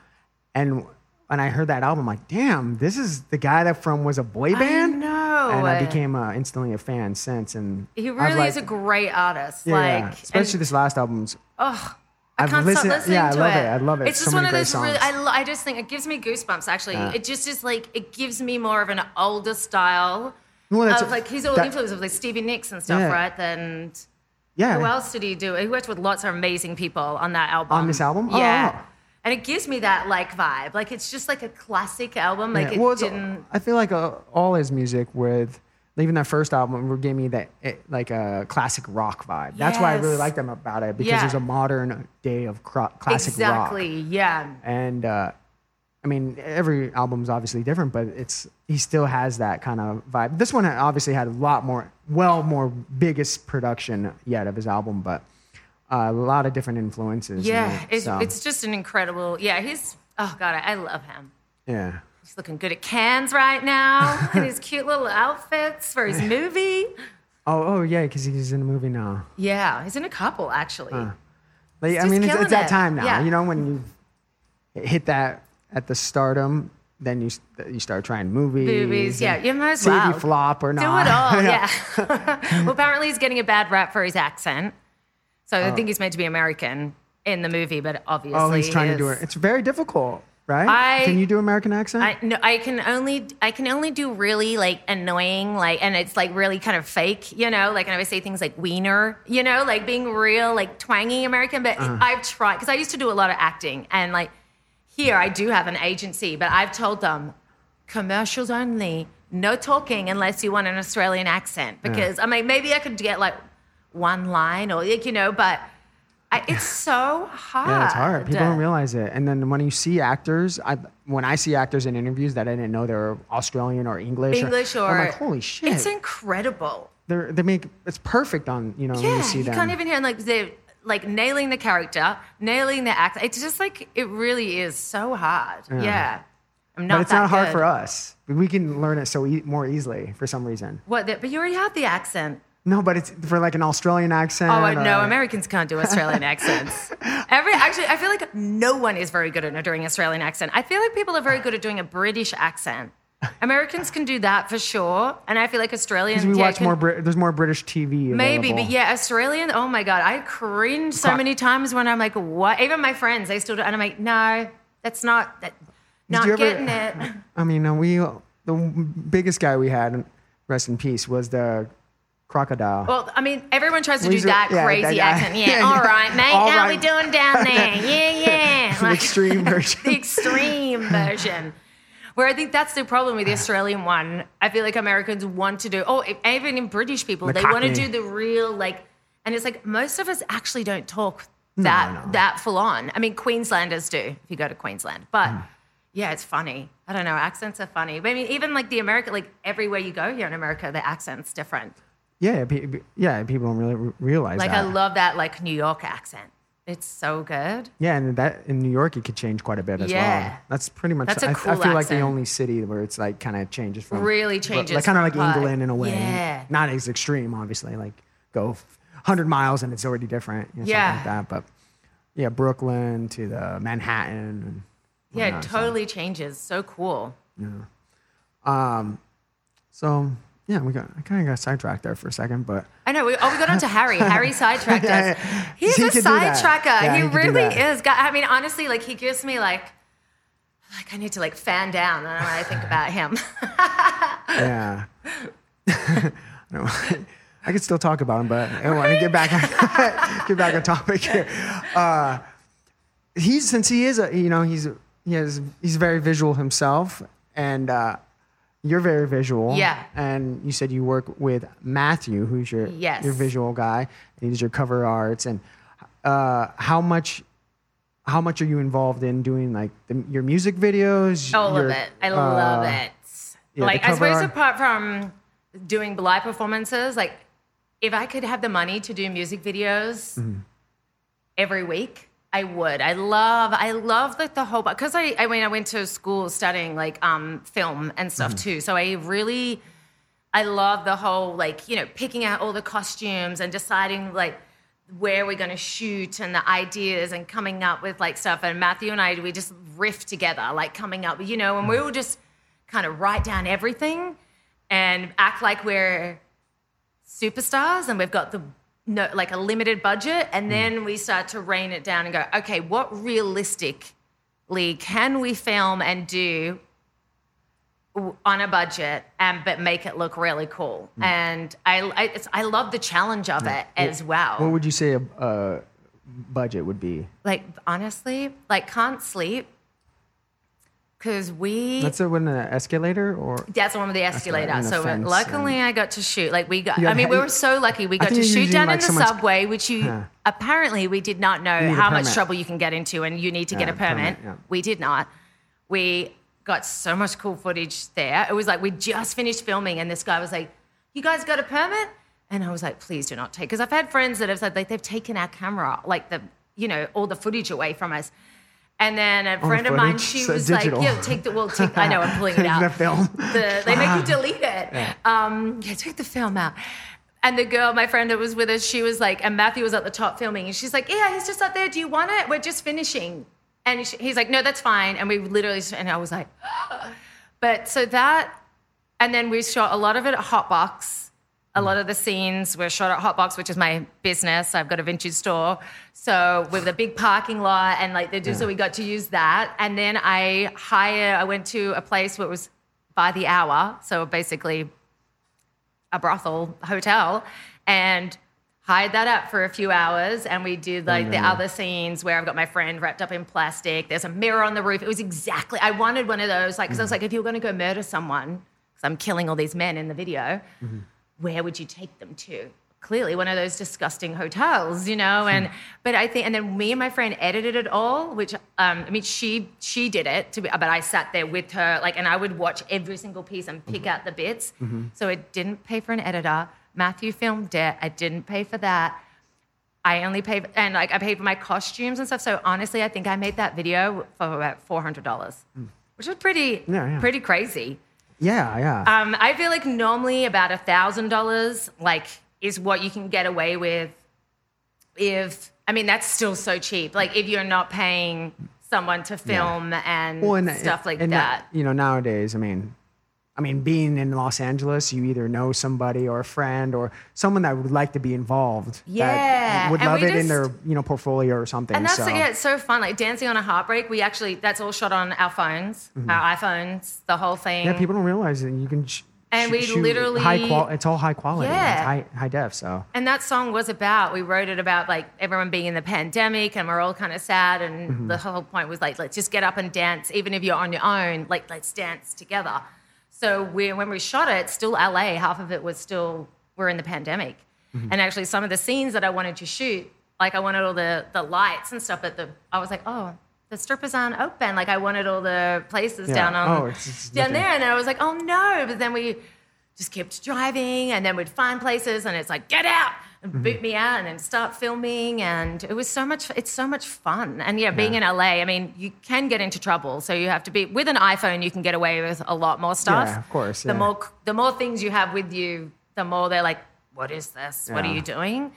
And when I heard that album, like, damn, this is the guy that from was a boy band.
know.
And I became uh, instantly a fan since. And
He really
liked-
is a great artist.
yeah,
like,
especially
and-
this last album's.
Oh,
I've
can't
listened-
stop listening
yeah, I love
it.
it. I love it.
It's
So
just one of those really. I, I just think it gives me goosebumps. Actually,
Yeah.
it just is like it gives me more of an older style
Well, that's-
of like his old
that-
influence of like Stevie Nicks and stuff,
Yeah.
right? And
Yeah.
Who else did he do? He worked with lots of amazing people on that album.
On this album? Oh,
Yeah.
wow.
And it gives me that like vibe. Like it's just like a classic album. Like
Yeah,
it
well, it's-
didn't.
I feel like uh, all his music with even that first album gave me that it, like a classic rock vibe. That's why I really
Yes.
liked them about it because
Yeah.
there's a modern day of cro- classic
exactly.
rock. Exactly.
Yeah.
And uh, I mean, every album's obviously different, but it's he still has that kind of vibe. This one obviously had a lot more, well, more biggest production yet of his album, but a lot of different influences. in
Yeah.
it,
It's,
so,
it's just an incredible. Yeah. He's. Oh God, I, I love him.
yeah.
He's looking good at cans right now in his cute little outfits for his movie.
Oh, oh yeah, because he's in a movie now.
Yeah, he's in a couple actually.
Like,
He's
I mean, it's, it's that time now.
Yeah.
You know, when you hit that at the stardom, then you you start trying movies.
Movies, yeah, you might as well.
flop or not.
Do it all, yeah. well, apparently he's getting a bad rap for his accent. So I think he's meant to be American in the movie, but obviously
oh, he's trying to do it. It's very difficult, right?
I-
Can you do American accent?
I no, I can only I can only do really like annoying like, and it's like really kind of fake, you know. Like, and I would say things like wiener, you know, like being real like twangy American. But
Uh-huh.
I've tried because I used to do a lot of acting, and like here I do have an agency, but I've told them commercials only, no talking unless you want an Australian accent. Because I mean, maybe I could get like one line or like you know, but I, it's so hard.
yeah, it's hard. People don't realize it. And then when you see actors, I, when I see actors in interviews that I didn't know they were Australian or English,
English or
I'm like, holy shit,
It's incredible.
They're, they make it's perfect on you know when
Yeah,
you see
you
them.
can't even hear like they're like nailing the character, nailing the act. It's just like it really is so hard. Yeah, I'm not.
but it's not hard
good.
for us. We can learn it so e- more easily for some reason.
What? The, but you already have the accent.
No, but it's for like an Australian accent.
Oh no,
or-
Americans can't do Australian accents. Every actually, I feel like no one is very good at doing Australian accent. I feel like people are very good at doing a British accent. Americans can do that for sure, and I feel like Australians.
we
yeah,
watch
can-
more. Brit- there's more British TV.
Maybe, but yeah, Australian. Oh my god, I cringe so many times when I'm like, what? Even my friends, they still do, and I'm like, no, that's not that. Not
ever-
getting it.
I mean, we the biggest guy we had, rest in peace, was the crocodile.
Well, I mean, everyone tries to do that
yeah,
crazy
that
accent. Yeah,
Yeah,
all right, mate.
All
how
right.
we doing down there? Yeah, yeah.
the
Like,
extreme version.
the extreme version. Where I think that's the problem with the Australian one. I feel like Americans want to do, oh, even in British people,
The
they want to do the real, like, and it's like most of us actually don't talk that
no.
that full on. I mean, Queenslanders do if you go to Queensland, but.
Hmm.
Yeah, it's funny. I don't know. Accents are funny. But I mean, even like the American, like everywhere you go here in America, the accent's different.
Yeah, pe- yeah. People don't really re- realize
Like
that.
I love that like New York accent. It's so good.
Yeah, and that in New York, it could change quite a bit as
Yeah.
well. That's pretty much.
That's a
I,
cool
I feel like the only city where it's like kind of changes from.
Really changes
Like kind of like. England in a way.
Yeah.
Not as extreme, obviously. Like go 100 miles and it's already different. You know,
Yeah.
Something like that. But yeah, Brooklyn to the Manhattan. And
Yeah, it
so-
totally changes. So cool. Yeah. Um.
So yeah, we got. I kind of got sidetracked there for a second, but
I know. We, oh, we got on to Harry. Harry sidetracked us.
yeah.
He's
He
a
could do that.
sidetracker.
Yeah,
he
he
really is. God, I mean, honestly, like he gives me like, like I need to like fan down when I think about him.
yeah. I don't- I could still talk about him, but I want to get back get back on topic here. Uh, he's since he is a you know he's he has he's very visual himself, and uh, you're very visual.
Yeah.
And you said you work with Matthew, who's your
Yes.
your visual guy, and he's your cover arts. And uh, how much how much are you involved in doing like the, your music videos?
All
your,
of it. I love
uh,
it.
yeah,
like I suppose
art.
apart from doing live performances, like if I could have the money to do music videos
Mm-hmm.
every week, I would. I love, I love like the whole because I, I mean I went to school studying like um film and stuff
Mm-hmm.
too. So I really I love the whole like, you know, picking out all the costumes and deciding like where we're going to shoot and the ideas and coming up with like stuff. And Matthew and I, we just riff together, like coming up, you know, and we will just kind of write down everything and act like we're superstars and we've got the no, like a limited budget. And hmm. then we start to rein it down and go, okay, what realistically can we film and do on a budget and but make it look really cool. Hmm. And I I, it's, I love the challenge of it as well.
What would you say a, a budget would be?
like honestly, like can't sleep because we.
That's a, with an escalator or
That's the one with the escalator.
and
So
fence
luckily, I got to shoot. Like we got,
got
I mean, we were so lucky. We got to shoot down
like,
in the
someone's-
subway, which you
Huh.
apparently we did not know how much trouble you can get into, and you need to get a permit.
permit, yeah.
We did not. We got so much cool footage there. It was like we just finished filming, and this guy was like, "You guys got a permit?" And I was like, "Please do not take," because I've had friends that have said like they've taken our camera, like the you know all the footage away from us. And then a
the
friend of mine, she
So
was
digital.
like, "Yeah, take the well, take." I know I'm pulling it out.
the film.
The, they make you delete it. Um, yeah, take the film out. And the girl, my friend that was with us, she was like, and Matthew was at the top filming, and she's like, "Yeah, he's just up there. Do you want it? We're just finishing." And she, he's like, "No, that's fine." And we literally, and I was like, but so that, and then we shot a lot of it at Hotbox. A lot mm. of the scenes were shot at Hotbox, which is my business. I've got a vintage store. So with a big parking lot and like they do, so we got to use that. And then I hire, I went to a place where it was by the hour. So basically a brothel hotel and hired that up for a few hours and we did like the other scenes where I've got my friend wrapped up in plastic. There's a mirror on the roof. It was exactly I wanted one of those like because I was mm. like if you were going to go murder someone because I'm killing all these men in the video, mm-hmm. Where would you take them to? Clearly one of those disgusting hotels, you know, and hmm. but I think and then me and my friend edited it all, which um, I mean she she did it to be, but I sat there with her like and I would watch every single piece and pick mm-hmm. out the bits. Mm-hmm. So it didn't pay for an editor. Matthew filmed it. I didn't pay for that. I only paid and like I paid for my costumes and stuff. So honestly, I think I made that video for about four hundred dollars, hmm. which was pretty
Yeah, yeah.
pretty crazy.
Yeah, yeah.
Um, I feel like normally about a thousand dollars, like, is what you can get away with. If I mean, that's still so cheap. Like, if you're not paying someone to film and,
well, and
stuff like
and
that.
You know, nowadays, I mean, I mean, being in Los Angeles, you either know somebody or a friend or someone that would like to be involved.
Yeah,
that would love it in their you know portfolio or something.
And that's
so.
yeah, it's so fun. Like dancing on a heartbreak. We actually that's all shot on our phones, our iPhones, the whole thing.
Mm-hmm. Yeah, people don't realize that you can. Sh-
And
sh-
we literally-
high qual. It's all high quality.
Yeah.
It's high high def. So
And that song was about, we wrote it about like everyone being in the pandemic and we're all kind of sad. And
Mm-hmm.
the whole point was like, let's just get up and dance. Even if you're on your own, like, let's dance together. So we, when we shot it, still LA, half of it was still, we're in the pandemic.
Mm-hmm.
And actually, some of the scenes that I wanted to shoot, like I wanted all the, the lights and stuff, but the, I was like, oh, the strippers aren't open. Like I wanted all the places
Yeah.
down on
Oh, it's- it's
down
nothing.
there, and I was like, oh no! But then we just kept driving, and then we'd find places, and it's like, get out, and
Mm-hmm.
boot me out, and start filming, and it was so much. It's so much fun, and yeah, being in LA, I mean, you can get into trouble, so you have to be with an iPhone. You can get away with a lot more stuff.
Yeah, of course,
The more the more things you have with you, the more they're like, what is this? What are you doing?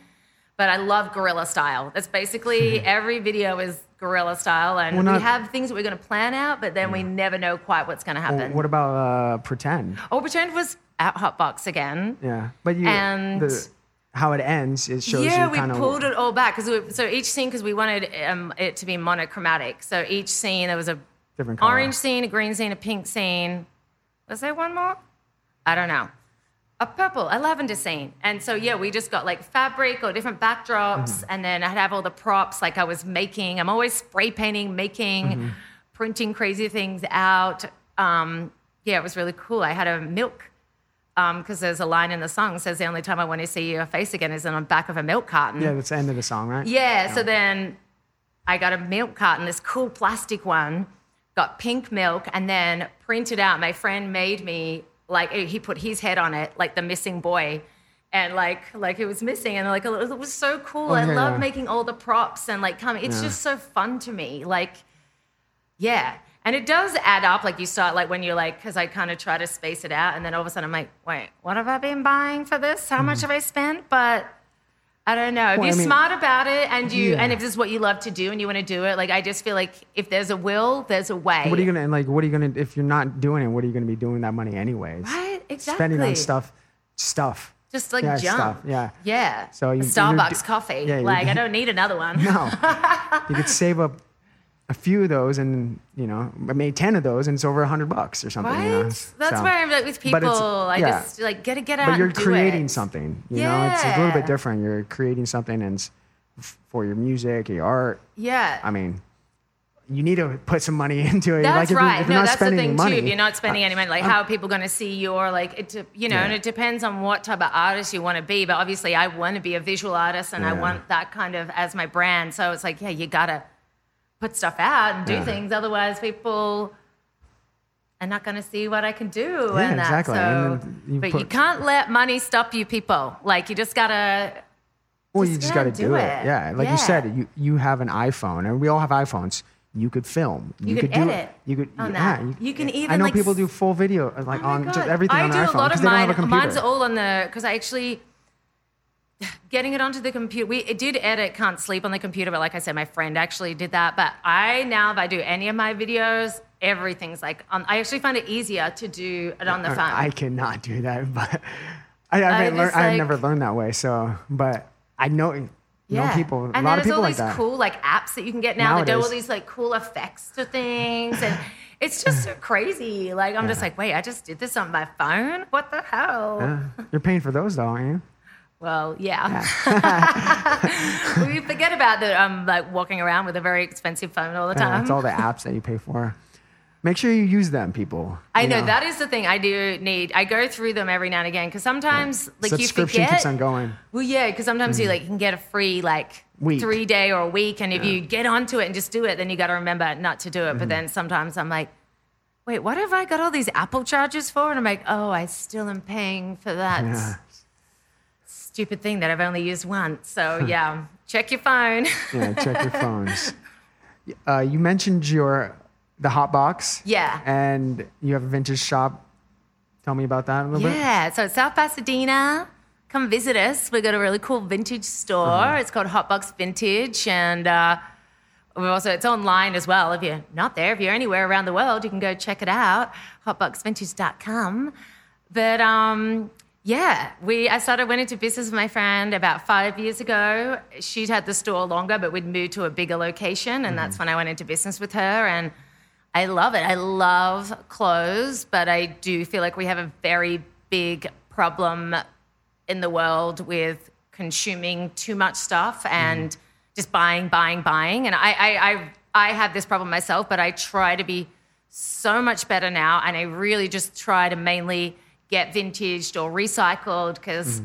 But I love guerrilla style. That's basically every video is guerrilla style, and
Well, not-
we have things that we're going to plan out, but then we never know quite what's going to
Well,
happen.
what about uh, pretend?
Oh, pretend was at Hotbox again.
Yeah, but you
And-
the, how it ends, it shows
yeah,
you
we
kind of
pulled it all back because so each scene because we wanted um, it to be monochromatic. So each scene there was a
different color.
orange scene, a green scene, a pink scene. Was there one more? I don't know. A purple, a lavender scene. And so yeah, we just got like fabric or different backdrops,
Mm-hmm.
and then I'd have all the props like I was making. I'm always spray painting, making,
Mm-hmm.
printing crazy things out. Um, yeah, it was really cool. I had a milk Um, because there's a line in the song says the only time I want to see your face again is on the back of a milk carton.
Yeah, that's the end of the song, right?
Yeah, so then I got a milk carton, this cool plastic one, got pink milk, and then printed out. My friend made me like he put his head on it, like the missing boy, and like like it was missing, and like it was so cool.
Oh,
I love
yeah.
making all the props and like coming. It's
Yeah.
just so fun to me. Like, yeah. And it does add up, like you start, like when you're like, because I kind of try to space it out, and then all of a sudden I'm like, wait, what have I been buying for this? How much have I spent? But I don't know. If
Mm-hmm. Well, I
you're
mean-
smart about it and you
Yeah.
and if this is what you love to do and you want to do it, like I just feel like if there's a will, there's a way.
What are you gonna and like? What are you gonna if you're not doing it? What are you gonna be doing that money anyways?
Right, exactly.
Spending on stuff, stuff.
Just like
yeah,
jump.
stuff. Yeah.
Yeah.
So you-
Starbucks coffee.
Yeah,
like I don't need another one.
No, you could save up a few of those, and you know, I made ten of those, and it's over a hundred bucks or something.
Right?
You know?
That's
So-
where I'm like with people. I
yeah.
just like get to get out.
Of it.
But you're
creating
it.
something. You know, it's a little bit different. You're creating something, and it's for your music, your art.
Yeah.
I mean, you need to put some money into it.
That's
like if
right.
You're, if you're
no,
not
that's the thing
money,
too. If you're not spending
uh,
any money, like how are people going to see your like it? You know,
Yeah.
and it depends on what type of artist you want to be. But obviously, I want to be a visual artist, and I want that kind of as my brand. So it's like, yeah, you gotta put stuff out and do
Yeah.
things. Otherwise, people are not going to see what I can do.
Yeah,
and that.
exactly.
So,
And you
but you can't let money stop you, people. Like you just gotta.
Well,
Just
you just
gotta
got to do,
do
it.
it.
Yeah, like
Yeah.
you said, you you have an iPhone, and we all have iPhones. You could film.
You
could
could
do
edit
You could.
on
yeah,
that. You can even,
I know
like,
people do full video, like
Oh
on just everything
I
on
do
an
a
iPhone
lot of mine.
have a computer.
Mine's all on the because I actually getting it onto the computer. We it did edit can't sleep on the computer, but like I said, my friend actually did that. But I now, if I do any of my videos, everything's like on. I actually find it easier to do it on the phone.
I cannot do that, but I, I,
I
haven't learned, I've
like-
never learned that way. So, but I know know people.
And
a lot
there's
of people
all these
that.
cool like apps that you can get now that do all these like cool effects to things and it's just so crazy. Like I'm just like, wait, I just did this on my phone? What the hell?
Yeah. You're paying for those though, aren't you?
Well, yeah. we forget about that I'm like walking around with a very expensive phone all the
Yeah,
time.
it's all the apps that you pay for. Make sure you use them, people.
I
you
know, that is the thing I do need. I go through them every now and again because sometimes like you
Subscription
forget.
keeps on going.
Well, yeah, because sometimes you like you can get a free like
Week.
three day or a week, and if you get onto it and just do it, then you got to remember not to do it.
Mm-hmm.
But then sometimes I'm like, wait, what have I got all these Apple charges for? And I'm like, oh, I still am paying for that
Yeah.
Stupid thing that I've only used once. So yeah, check your phone.
Yeah, check your phones. Uh, you mentioned your the hot box.
Yeah.
And you have a vintage shop. Tell me about that a little bit.
Yeah, so it's South Pasadena. Come visit us. We've got a really cool vintage store.
Uh-huh.
It's called Hotbox Vintage, and uh, we also it's online as well. If you're not there, if you're anywhere around the world, you can go check it out. Hotboxvintage.com. But um, yeah, we I started went into business with my friend about five years ago. She'd had the store longer, but we'd moved to a bigger location, and that's mm-hmm. when I went into business with her and. I love it. I love clothes, but I do feel like we have a very big problem in the world with consuming too much stuff and mm-hmm. just buying, buying, buying. And I, I, I, I have this problem myself, but I try to be so much better now, and I really just try to mainly get vintaged or recycled because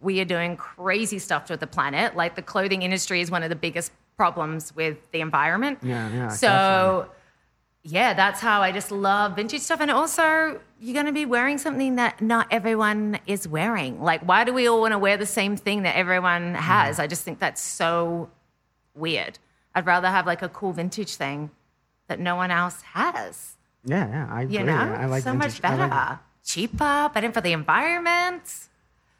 we are doing crazy stuff to the planet. Like the clothing industry is one of the biggest problems with the environment.
Yeah, yeah,
So
definitely.
yeah, that's how I just love vintage stuff. And also, you're going to be wearing something that not everyone is wearing. Like, why do we all want to wear the same thing that everyone
Mm.
has? I just think that's so weird. I'd rather have like a cool vintage thing that no one else has.
Yeah, yeah. I agree.
You know,
I like
so
vintage.
much
I
better,
like-
cheaper, better for the environment.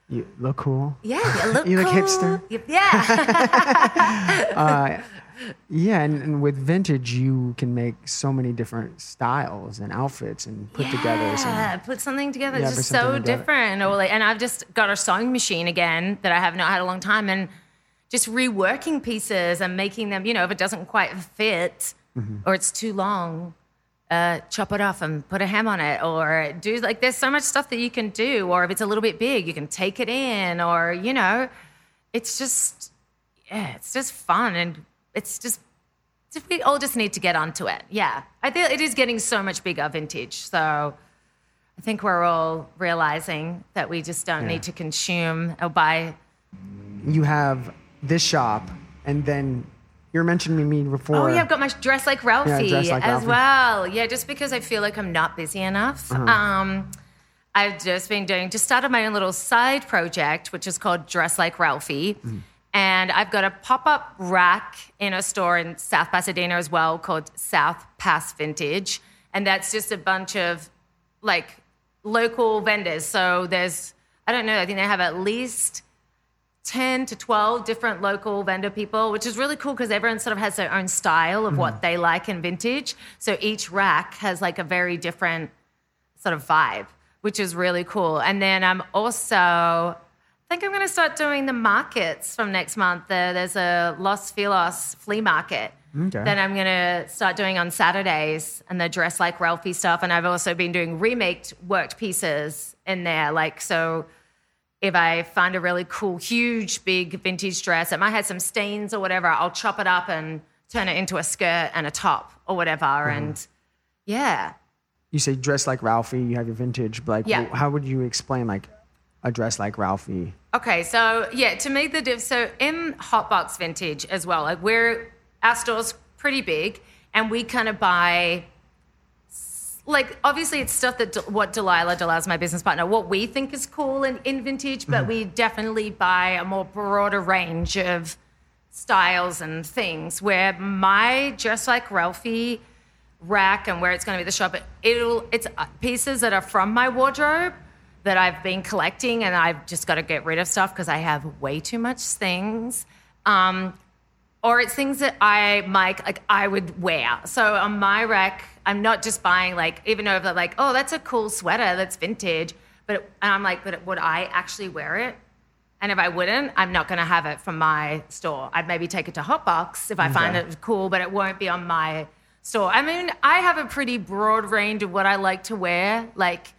you look cool.
Yeah, you look
You look
cool.
hipster.
You- Yeah,
Yeah, and, and with vintage, you can make so many different styles and outfits and put together.
Yeah, put something together.
Yeah,
it's
put
just so
something together.
different. Or like, and I've just got a sewing machine again that I have not had a long time, and just reworking pieces and making them. You know, if it doesn't quite fit
Mm-hmm.
or it's too long, uh, chop it off and put a hem on it, or do like. There's so much stuff that you can do. Or if it's a little bit big, you can take it in, or you know, it's just yeah, it's just fun and it's just we all just need to get onto it. Yeah. I think it is getting so much bigger vintage. So I think we're all realizing that we just don't
Yeah.
need to consume or buy.
you have this shop, and then you were mentioning me before.
Oh, yeah, I've got my Dress Like Ralphie
Dress Like
as
Ralphie.
well. Yeah, just because I feel like I'm not busy enough.
Uh-huh.
Um, I've just been doing, just started my own little side project, which is called Dress Like Ralphie.
Mm-hmm.
And I've got a pop up rack in a store in South Pasadena as well called South Pass Vintage. And that's just a bunch of like local vendors. So there's, I don't know, I think they have at least 10 to 12 different local vendor people, which is really cool because everyone sort of has their own style of what mm. they like in vintage. So each rack has like a very different sort of vibe, which is really cool. And then I'm also, I think I'm going to start doing the markets from next month. There, there's a Los Feliz flea market
Okay.
that I'm gonna start doing on Saturdays, and the dress like Ralphie stuff. And I've also been doing remaked worked pieces in there, like so. If I find a really cool, huge, big vintage dress that might have some stains or whatever, I'll chop it up and turn it into a skirt and a top or whatever. Mm-hmm. And yeah,
You say dress like Ralphie. You have your vintage. But like,
Yeah.
wh- how would you explain like a dress like Ralphie?
Okay, so yeah, to me, the div, so in Hotbox Vintage as well, like we're our store's pretty big, and we kind of buy, like obviously it's stuff that what Delilah, Delilah's my business partner, what we think is cool in, in vintage, but we definitely buy a more broader range of styles and things. Where my just like Ralphie rack and where it's going to be the shop, it- it'll it's uh, pieces that are from my wardrobe that I've been collecting, and I've just got to get rid of stuff because I have way too much things. Um, or it's things that I might like I would wear. So on my rack, I'm not just buying like even though they're like, oh, that's a cool sweater that's vintage, but and I'm like, but would I actually wear it? And if I wouldn't, I'm not going to have it from my store. I'd maybe take it to Hotbox if I find it cool, but it won't be on my store. I mean, I have a pretty broad range of what I like to wear. Like,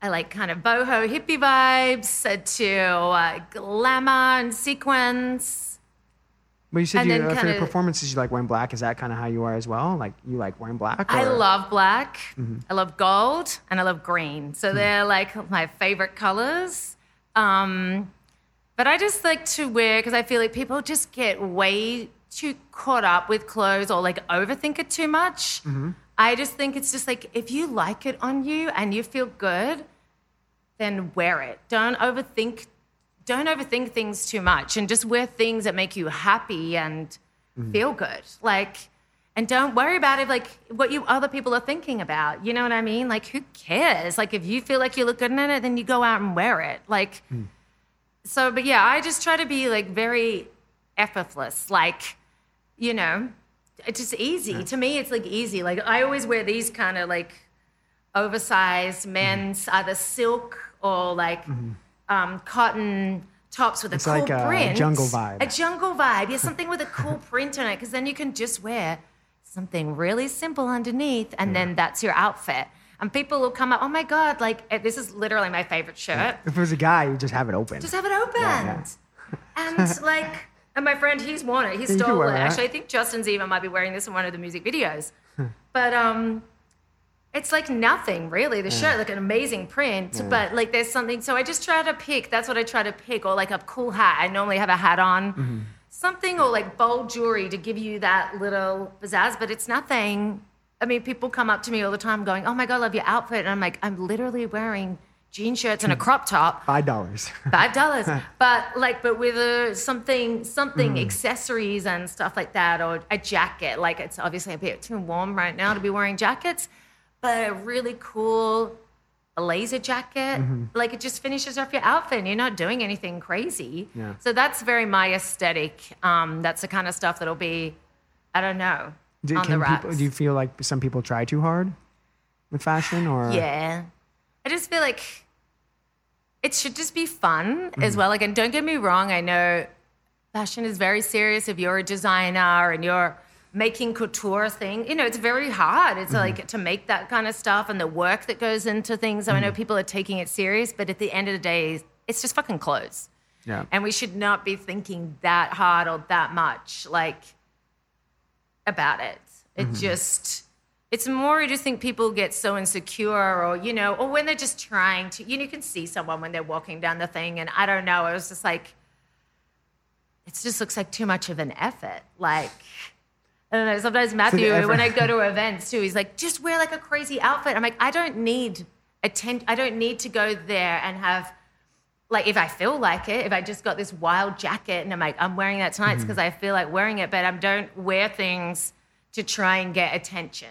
I like kind of boho hippie vibes to uh, glamour and sequins.
But you said you, uh, for your performances, you like wearing black. Is that kind of how you are as well? Like you like wearing black?
I love black. I love gold, and I love green. So they're like my favorite colors. Um, but I just like to wear because I feel like people just get way too caught up with clothes or like overthink it too much. I just think it's just like if you like it on you and you feel good, then wear it. Don't overthink. Don't overthink things too much, and just wear things that make you happy and mm. feel good. Like, and don't worry about it. Like what you other people are thinking about. You know what I mean? Like, who cares? Like, if you feel like you look good in it, then you go out and wear it. Like, hmm. so. But yeah, I just try to be like very effortless. Like, you know, it's just easy to me. It's like easy. Like I always wear these kind of like oversized mm-hmm. men's either silk or like mm-hmm. Um, cotton tops with a
It's
cool
like a
print.
jungle vibe.
A jungle vibe. Yeah, something with a cool print on it, because then you can just wear something really simple underneath, and then that's your outfit. And people will come up, oh my god, like this is literally my favorite shirt.
If it was a guy, you just have it open.
Just have it open.
yeah.
And like, and my friend, he's worn it. He stole it. Actually, I think Justin Ziva might be wearing this in one of the music videos. but um, it's like nothing really. The shirt, mm. like an amazing print, mm. but like there's something. So I just try to pick. That's what I try to pick, or like a cool hat. I normally have a hat on.
Mm-hmm.
Something or like bold jewelry to give you that little pizzazz, but it's nothing. I mean, people come up to me all the time going, "Oh my god, I love your outfit," and I'm like, "I'm literally wearing jean shirts and a crop top."
Five dollars.
five dollars but like but with a something something mm. accessories and stuff like that or a jacket like it's obviously a bit too warm right now to be wearing jackets but a really cool blazer jacket like it just finishes off your outfit and you're not doing anything crazy
Yeah.
so that's very my aesthetic um, that's the kind of stuff that'll be i don't know
Do,
on the racks
people, do you feel like some people try too hard with fashion, or
Yeah. I just feel like it should just be fun
Mm-hmm.
as well. Like, and don't get me wrong, I know fashion is very serious. If you're a designer and you're making couture thing, you know, it's very hard. It's
Mm-hmm.
like to make that kind of stuff and the work that goes into things. I
Mm-hmm.
know people are taking it serious, but at the end of the day, it's just fucking clothes.
yeah,
And we should not be thinking that hard or that much like about it. It
Mm-hmm.
just it's more I just think people get so insecure or you know, or when they're just trying to you know, you can see someone when they're walking down the thing and I don't know, it was just like it just looks like too much of an effort. Like I don't. Sometimes Matthew,
effort.
when I go to events too, he's like, just wear like a crazy outfit. I'm like, I don't need atten- I don't need to go there and have like if I feel like it, if I just got this wild jacket and I'm like, I'm wearing that tonight because I feel like wearing it, but I don't wear things to try and get attention.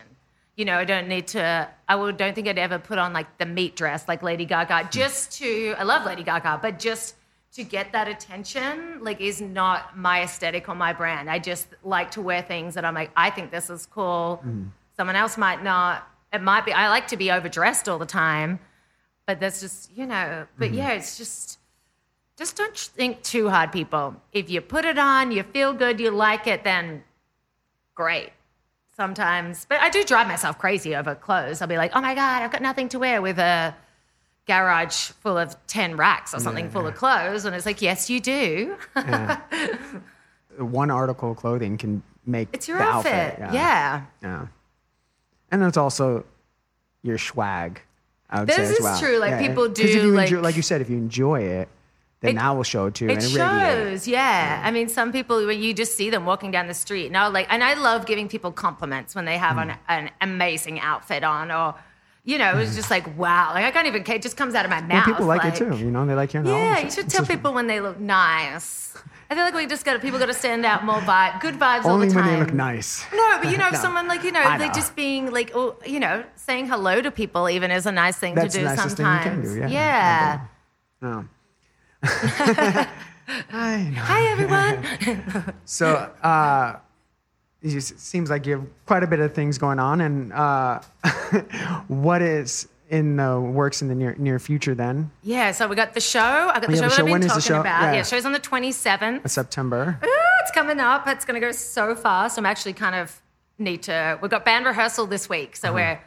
You know, I don't need to. I don't think I'd ever put on like the meat dress like Lady Gaga just to. I love Lady Gaga, but just to get that attention, like, is not my aesthetic or my brand. I just like to wear things that I'm like, I think this is cool. Mm. Someone else might not. It might be. I like to be overdressed all the time, but that's just you know. But mm-hmm. yeah, it's just just don't think too hard, people. If you put it on, you feel good, you like it, then great sometimes. But I do drive myself crazy over clothes. I'll be like, oh my God, I've got nothing to wear with a garage full of 10 racks or something full of clothes. And it's like, yes, you do.
One article of clothing can make
it's your
the
outfit. yeah.
Yeah. And it's also your swag. I would
This
say as
is
well.
true, like, people
if
do,
you
like-
enjoy, like you said, if you enjoy it, then
It-
that will show too.
It
and it radiates.
shows, yeah. I mean, some people when you just see them walking down the street, now like, and I love giving people compliments when they have
Mm.
an, an amazing outfit on, or you know, it was just like wow, like I can't even. It just comes out of my
Well,
mouth.
people like, it too. You know, they like hearing.
Yeah, you should tell people when they look nice. I feel like we just got to people got to stand out more vibe, good vibes all the
Only
the
when
time.
they look nice.
No, but you know,
No.
someone like you know,
I
like
know.
just being like, oh, you know, saying hello to people even is a nice thing
That's
to
the
do
nicest thing you
sometimes.
can do, yeah.
yeah.
No. I know.
Hi everyone.
So uh, it seems like you have quite a bit of things going on. And uh, what is in the works in the near near future? Then
Yeah, so we got the show. I got the show
the
that
show.
I've been
When is the
talking
show?
about.
Yeah.
Yeah. show's on the 27th.
September.
Ooh, it's coming up. It's going to go so fast. I'm actually kind of need to. We've got band rehearsal this week,
Uh-huh.
so we're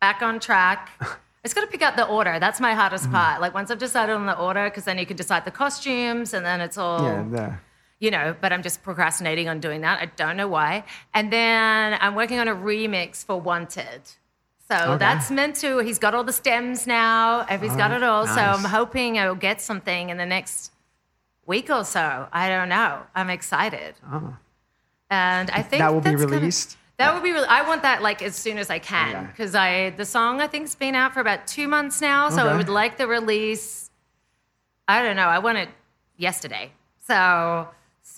back on track. It's got to pick out the order. That's my hardest
Mm-hmm.
part. Like once I've decided on the order, because then you can decide the costumes, and then it's all
Yeah. The,
you know, but I'm just procrastinating on doing that. I don't know why. And then I'm working on a remix for Wanted. So that's meant to, he's got all the stems now. He's got it all. So. I'm hoping I'll get something in the next week or so. I don't know. I'm excited. Oh. And I think.
That will be
that's gonna-
released?
that would be really. I want that like as soon as I can
Okay.
because I the song I think's been out for about two months now, so I would like the release. I don't know. I want it yesterday, so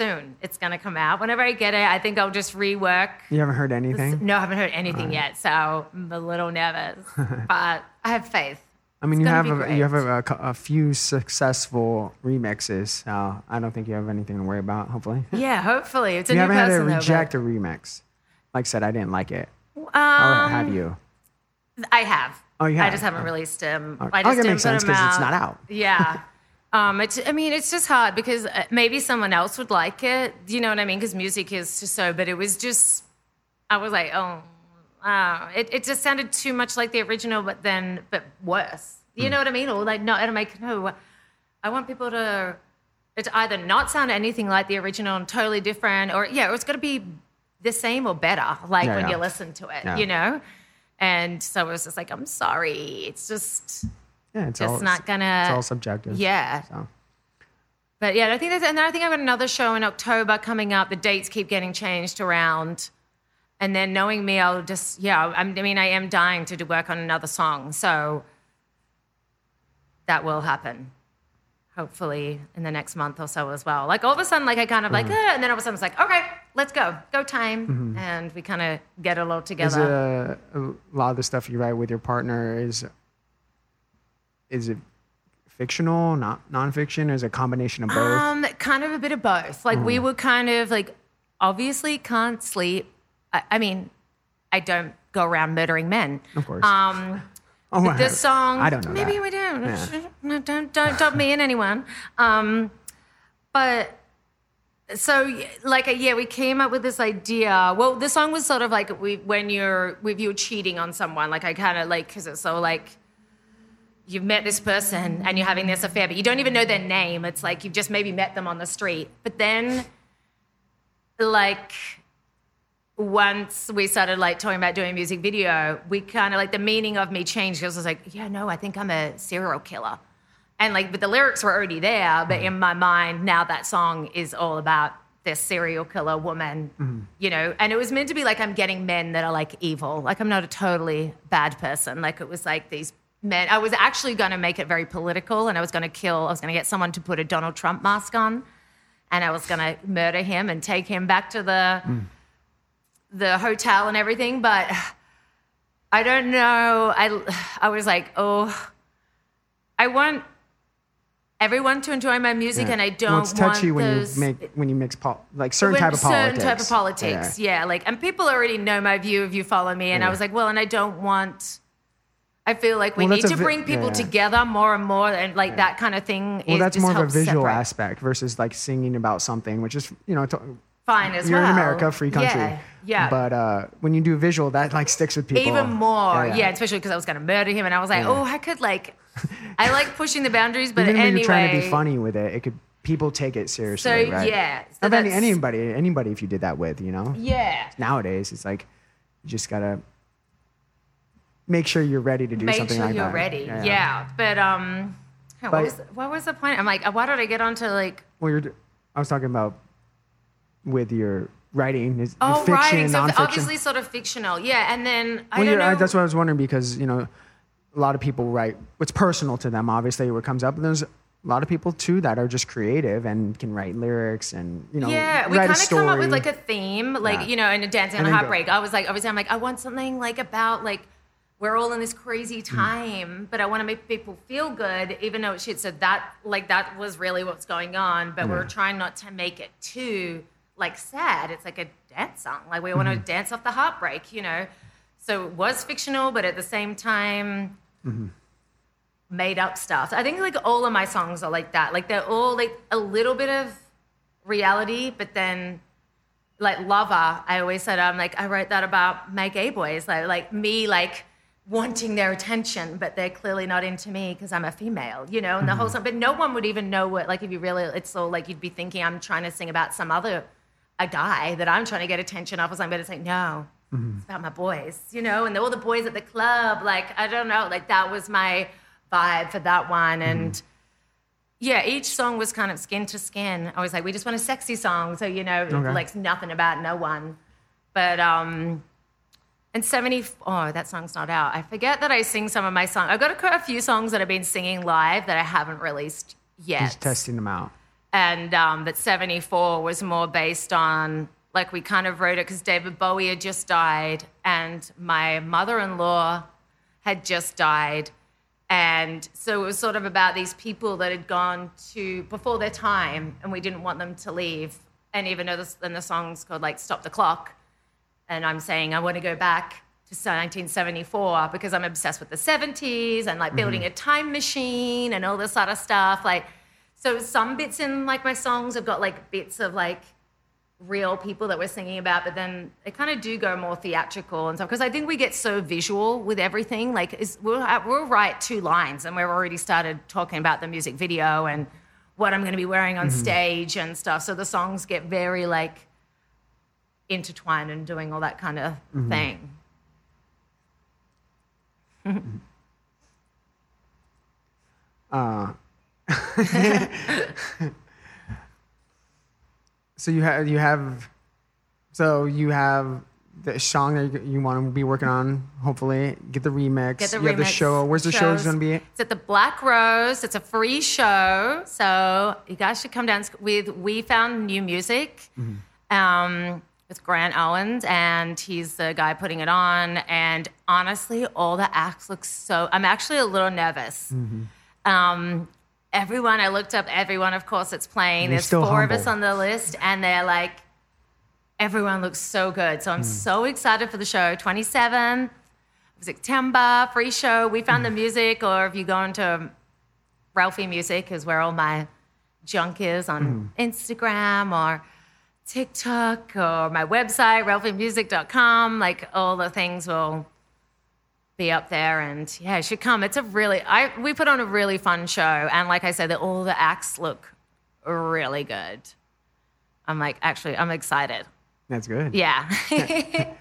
soon it's gonna come out. Whenever I get it, I think I'll just rework.
you haven't heard anything?
No, I haven't heard anything yet, so I'm a little nervous, but I have faith.
I mean,
It's
you have a, you have a, a a few successful remixes. So I don't think you have anything to worry about. Hopefully,
Yeah, hopefully it's a new
haven't had to
person. though, but-
reject a remix. Like I said, I didn't like it. or
Um,
have you?
I have.
Oh, you
I just haven't
Oh.
released him.
Okay.
I
Oh,
just
that
didn't
makes sense because it's not out.
Yeah. Um, it's, I mean, it's just hard because uh, maybe someone else would like it. You know what I mean? Because music is just so, but it was just, I was like, oh, uh, it, it just sounded too much like the original, but then, but worse. You
Hmm.
know what I mean? Or like, no, and I'm like, no, I want people to, it's either not sound anything like the original and totally different, or yeah, or it's got to be the same or better, like
Yeah,
when
yeah.
you listen to it,
Yeah.
you know? And so it was just like, I'm sorry. It's just,
Yeah, it's
just
all
not gonna.
It's all subjective.
Yeah.
So.
But yeah, I think that's, and then I think I've got another show in October coming up. The dates keep getting changed around. And then knowing me, I'll just, yeah, I'm, I mean, I am dying to do work on another song. So that will happen. Hopefully in the next month or so as well. Like all of a sudden, like I kind of like,
Mm-hmm.
eh, and then all of a sudden it's like, okay, let's go, go time. And we kind of get it all
Is
together.
it a, a lot of the stuff you write with your partner is is it fictional, not nonfiction, or is it a combination of both?
Um, kind of a bit of both. Like
Mm.
we were kind of like, obviously can't sleep. I, I mean, I don't go around murdering men.
Of course.
Um,
oh,
this song,
I don't know.
Maybe
that.
we don't.
Yeah.
No, don't don't don't me in anyone. Um, but so like uh, yeah, we came up with this idea. Well, the song was sort of like we when you're if you're cheating on someone. Like I kind of like because it's so like you've met this person and you're having this affair, but you don't even know their name. It's like you've just maybe met them on the street. But then, like, once we started like talking about doing a music video, we kind of like the meaning of me changed. Because I was like, yeah, no, I think I'm a serial killer. And like, but the lyrics were already there. But mm-hmm. in my mind, now that song is all about this serial killer woman, mm-hmm. you know. And it was meant to be like I'm getting men that are like evil. Like I'm not a totally bad person. Like it was like these I was actually going to make it very political, and I was going to kill. I was going to get someone to put a Donald Trump mask on, and I was going to murder him and take him back to the the hotel and everything. But I don't know. I I was like, oh, I want everyone to enjoy my music,
Yeah.
and I don't
Well, it's touchy when
those,
you make when you mix pol- like certain type of politics.
certain type of politics. Yeah. like and people already know my view if you follow me, and I was like, well, and I don't want. I feel like we
Well,
need to
vi-
bring people
yeah.
together more and more, and like that kind of thing.
Well, that's more of a visual
separate.
aspect versus like singing about something, which is you know
fine as
You're
well.
in America, free country.
Yeah, yeah.
But uh, when you do visual, that like sticks with people.
even more, yeah, especially because I was going to murder him, and I was like,
Yeah.
oh, I could like, I like pushing the boundaries, but
Even when
anyway,
you're trying to be funny with it, it could people take it seriously.
So,
right?
yeah, so
any, anybody, anybody, if you did that with, you know.
yeah.
Nowadays, it's like you just gotta make sure you're ready to do
Make
something
sure
like
you're
that.
ready. Yeah. But um, what,
But-
was, what was the point? I'm like, why did I get onto like
Well, you're. I was talking about with your writing, is
oh
fiction,
writing? So
nonfiction.
obviously sort of fictional, yeah. And then I
well,
don't
yeah, I-
know.
that's what I was wondering because you know, a lot of people write what's personal to them. Obviously, what comes up, and there's a lot of people too that are just creative and can write lyrics and you know,
yeah, we kind of come up with like a theme, like
Yeah.
you know, in a dance and
And
a
then go-
heartbreak. I was like, obviously, I'm like, I want something like about like we're all in this crazy
Hmm.
time, but I want to make people feel good, even though it's shit. So that like that was really what's going on, but we're trying not to make it too like sad. It's like a dance song, like we want
Mm-hmm.
to dance off the heartbreak, you know. So it was fictional, but at the same time.
Mm-hmm.
Made up stuff. I think like all of my songs are like that. Like they're all like a little bit of reality, but then like lover, I always said I'm like I wrote that about my gay boys, like like me like wanting their attention, but they're clearly not into me because I'm a female, you know, and the whole mm-hmm. song. But no one would even know what like if you really it's all like you'd be thinking I'm trying to sing about some other a guy that I'm trying to get attention off of or something, but it's like no. Mm-hmm. It's about my boys, you know, and all the boys at the club, like I don't know, like that was my vibe for that one. And mm-hmm. yeah, each song was kind of skin to skin. I was like, we just want a sexy song, so you know,
Okay.
like nothing about no one. But um, and seventy. Oh, that song's not out. I forget that I sing some of my songs. I've got a, a few songs that I've been singing live that I haven't released yet.
just testing them out.
And um, but 74 was more based on, like, we kind of wrote it because David Bowie had just died, and my mother in law had just died. And so it was sort of about these people that had gone to before their time, and we didn't want them to leave. And even though this, and the song's called like "Stop the Clock," and I'm saying I want to go back to 1974 because I'm obsessed with the 70s and like building mm-hmm. a time machine and all this sort of stuff. Like, so some bits in like my songs have got like bits of like real people that we're singing about, but then they kind of do go more theatrical and stuff. Because I think we get so visual with everything. Like, is, we'll, have, uh, we'll write two lines and we've already started talking about the music video and what I'm going to be wearing on mm-hmm. stage and stuff. So the songs get very like intertwined and doing all that kind of mm-hmm. thing. Mm-hmm.
Uh, so you have you have, so you have the song that you, want to be working on. Hopefully, get the remix.
Get the
you have the show. Where's the show going to be?
It's at the Black Rose. It's a free show, so you guys should come down with. We found new music mm-hmm. um, with Grant Owens, and he's the guy putting it on. And honestly, all the acts look so. I'm actually a little nervous. Um, everyone, I looked up everyone. Of course, it's playing. There's four of us on the list, and they're like. Everyone looks so good. So I'm so excited for the show. 27th September, free show. We found the music, or if you go into Ralphie Music, is where all my junk is on Instagram or TikTok or my website, ralphiemusic.com. Like all the things will be up there and yeah, it should come. It's a really I we put on a really fun show and like I said, that all the acts look really good. I'm like actually I'm excited.
That's good.
Yeah.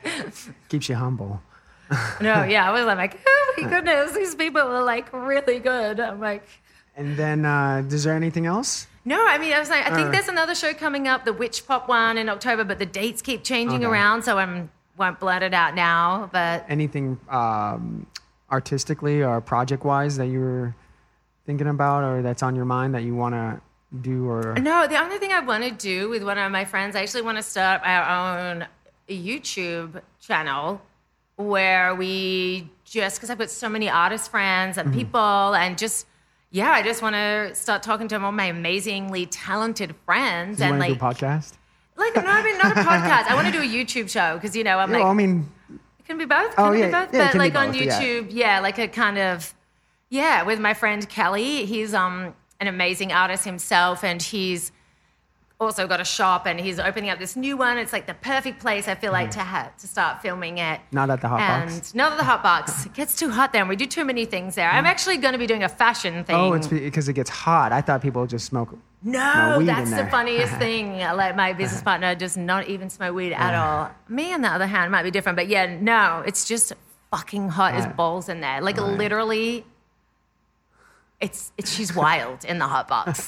Keeps you humble.
no, yeah. I was like, oh my goodness, these people are like really good. I'm like,
And then, uh, is there anything else?
No, I mean, I was like, I think
Uh.
there's another show coming up, the Witch Pop one in October, but the dates keep changing
Okay.
around, so I'm won't blurt it out now. But
Anything um, artistically or project wise that you were thinking about or that's on your mind that you want to do or
no, the only thing I want to do with one of my friends, I actually want to start our own YouTube channel where we just because I've got so many artist friends
Mm-hmm.
and people and just yeah, I just want to start talking to all my amazingly talented friends
you
and like
do a podcast?
like no, I mean not a podcast. I want to do a YouTube show because you know I'm like
well, I mean,
it can be both.
Oh,
Can it
yeah,
be both?
yeah,
but like on
both, yeah.
YouTube, yeah. like a kind of yeah, with my friend Kelly. He's um an amazing artist himself, and he's also got a shop and he's opening up this new one. It's like the perfect place I feel like mm. to ha- to start filming it.
Not at the hot
and
box.
not at the hot box. It gets too hot there. and We do too many things there. I'm mm. actually going to be doing a fashion thing.
Oh, it's because it gets hot. I thought people just smoke.
No, that's the funniest thing. Like my business partner does not even smoke weed at all. Me, on the other hand, might be different, but yeah, no, it's just fucking hot as balls in there. Like literally, it's it's she's wild in the hot box.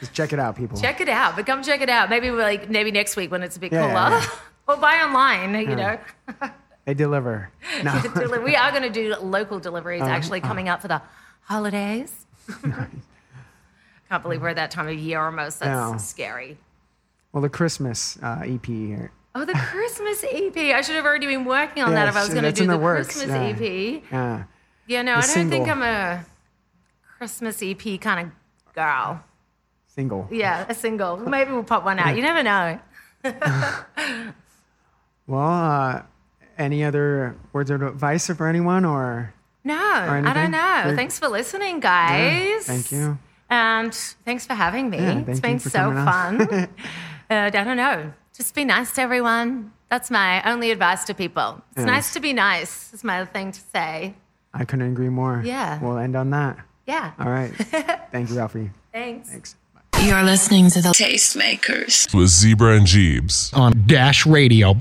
Just check it out, people.
check it out, but come check it out. Maybe like maybe next week when it's a bit
Yeah,
cooler,
yeah,
or buy online. You know,
They deliver. No.
We are going to do local deliveries
Uh-huh.
actually coming up for the holidays. Can't believe we're at that time of year almost. That's
Yeah.
scary.
well, the Christmas uh, EP here.
Oh, the Christmas EP. I should have already been working on
Yeah,
that if I was going to do the,
the
Christmas
yeah.
EP.
Yeah.
Yeah, no,
The
I don't think. I'm a Christmas EP kind of girl.
Single.
Yeah, a single. Maybe we'll pop one out. You never know.
Well, uh, any other words of advice for anyone or?
No, I don't know. Thanks for listening, guys.
thank you.
And thanks for having me.
Yeah,
it's been so fun. uh, I don't know. Just be nice to everyone. That's my only advice to people. It's
Yes.
nice to be nice, is my thing to say.
I couldn't agree more.
Yeah.
We'll end on that.
Yeah.
All right. Thank you, Ralphie.
Thanks.
Thanks.
You're listening to the Tastemakers.
with Zebra and Jeebs.
on Dash Radio.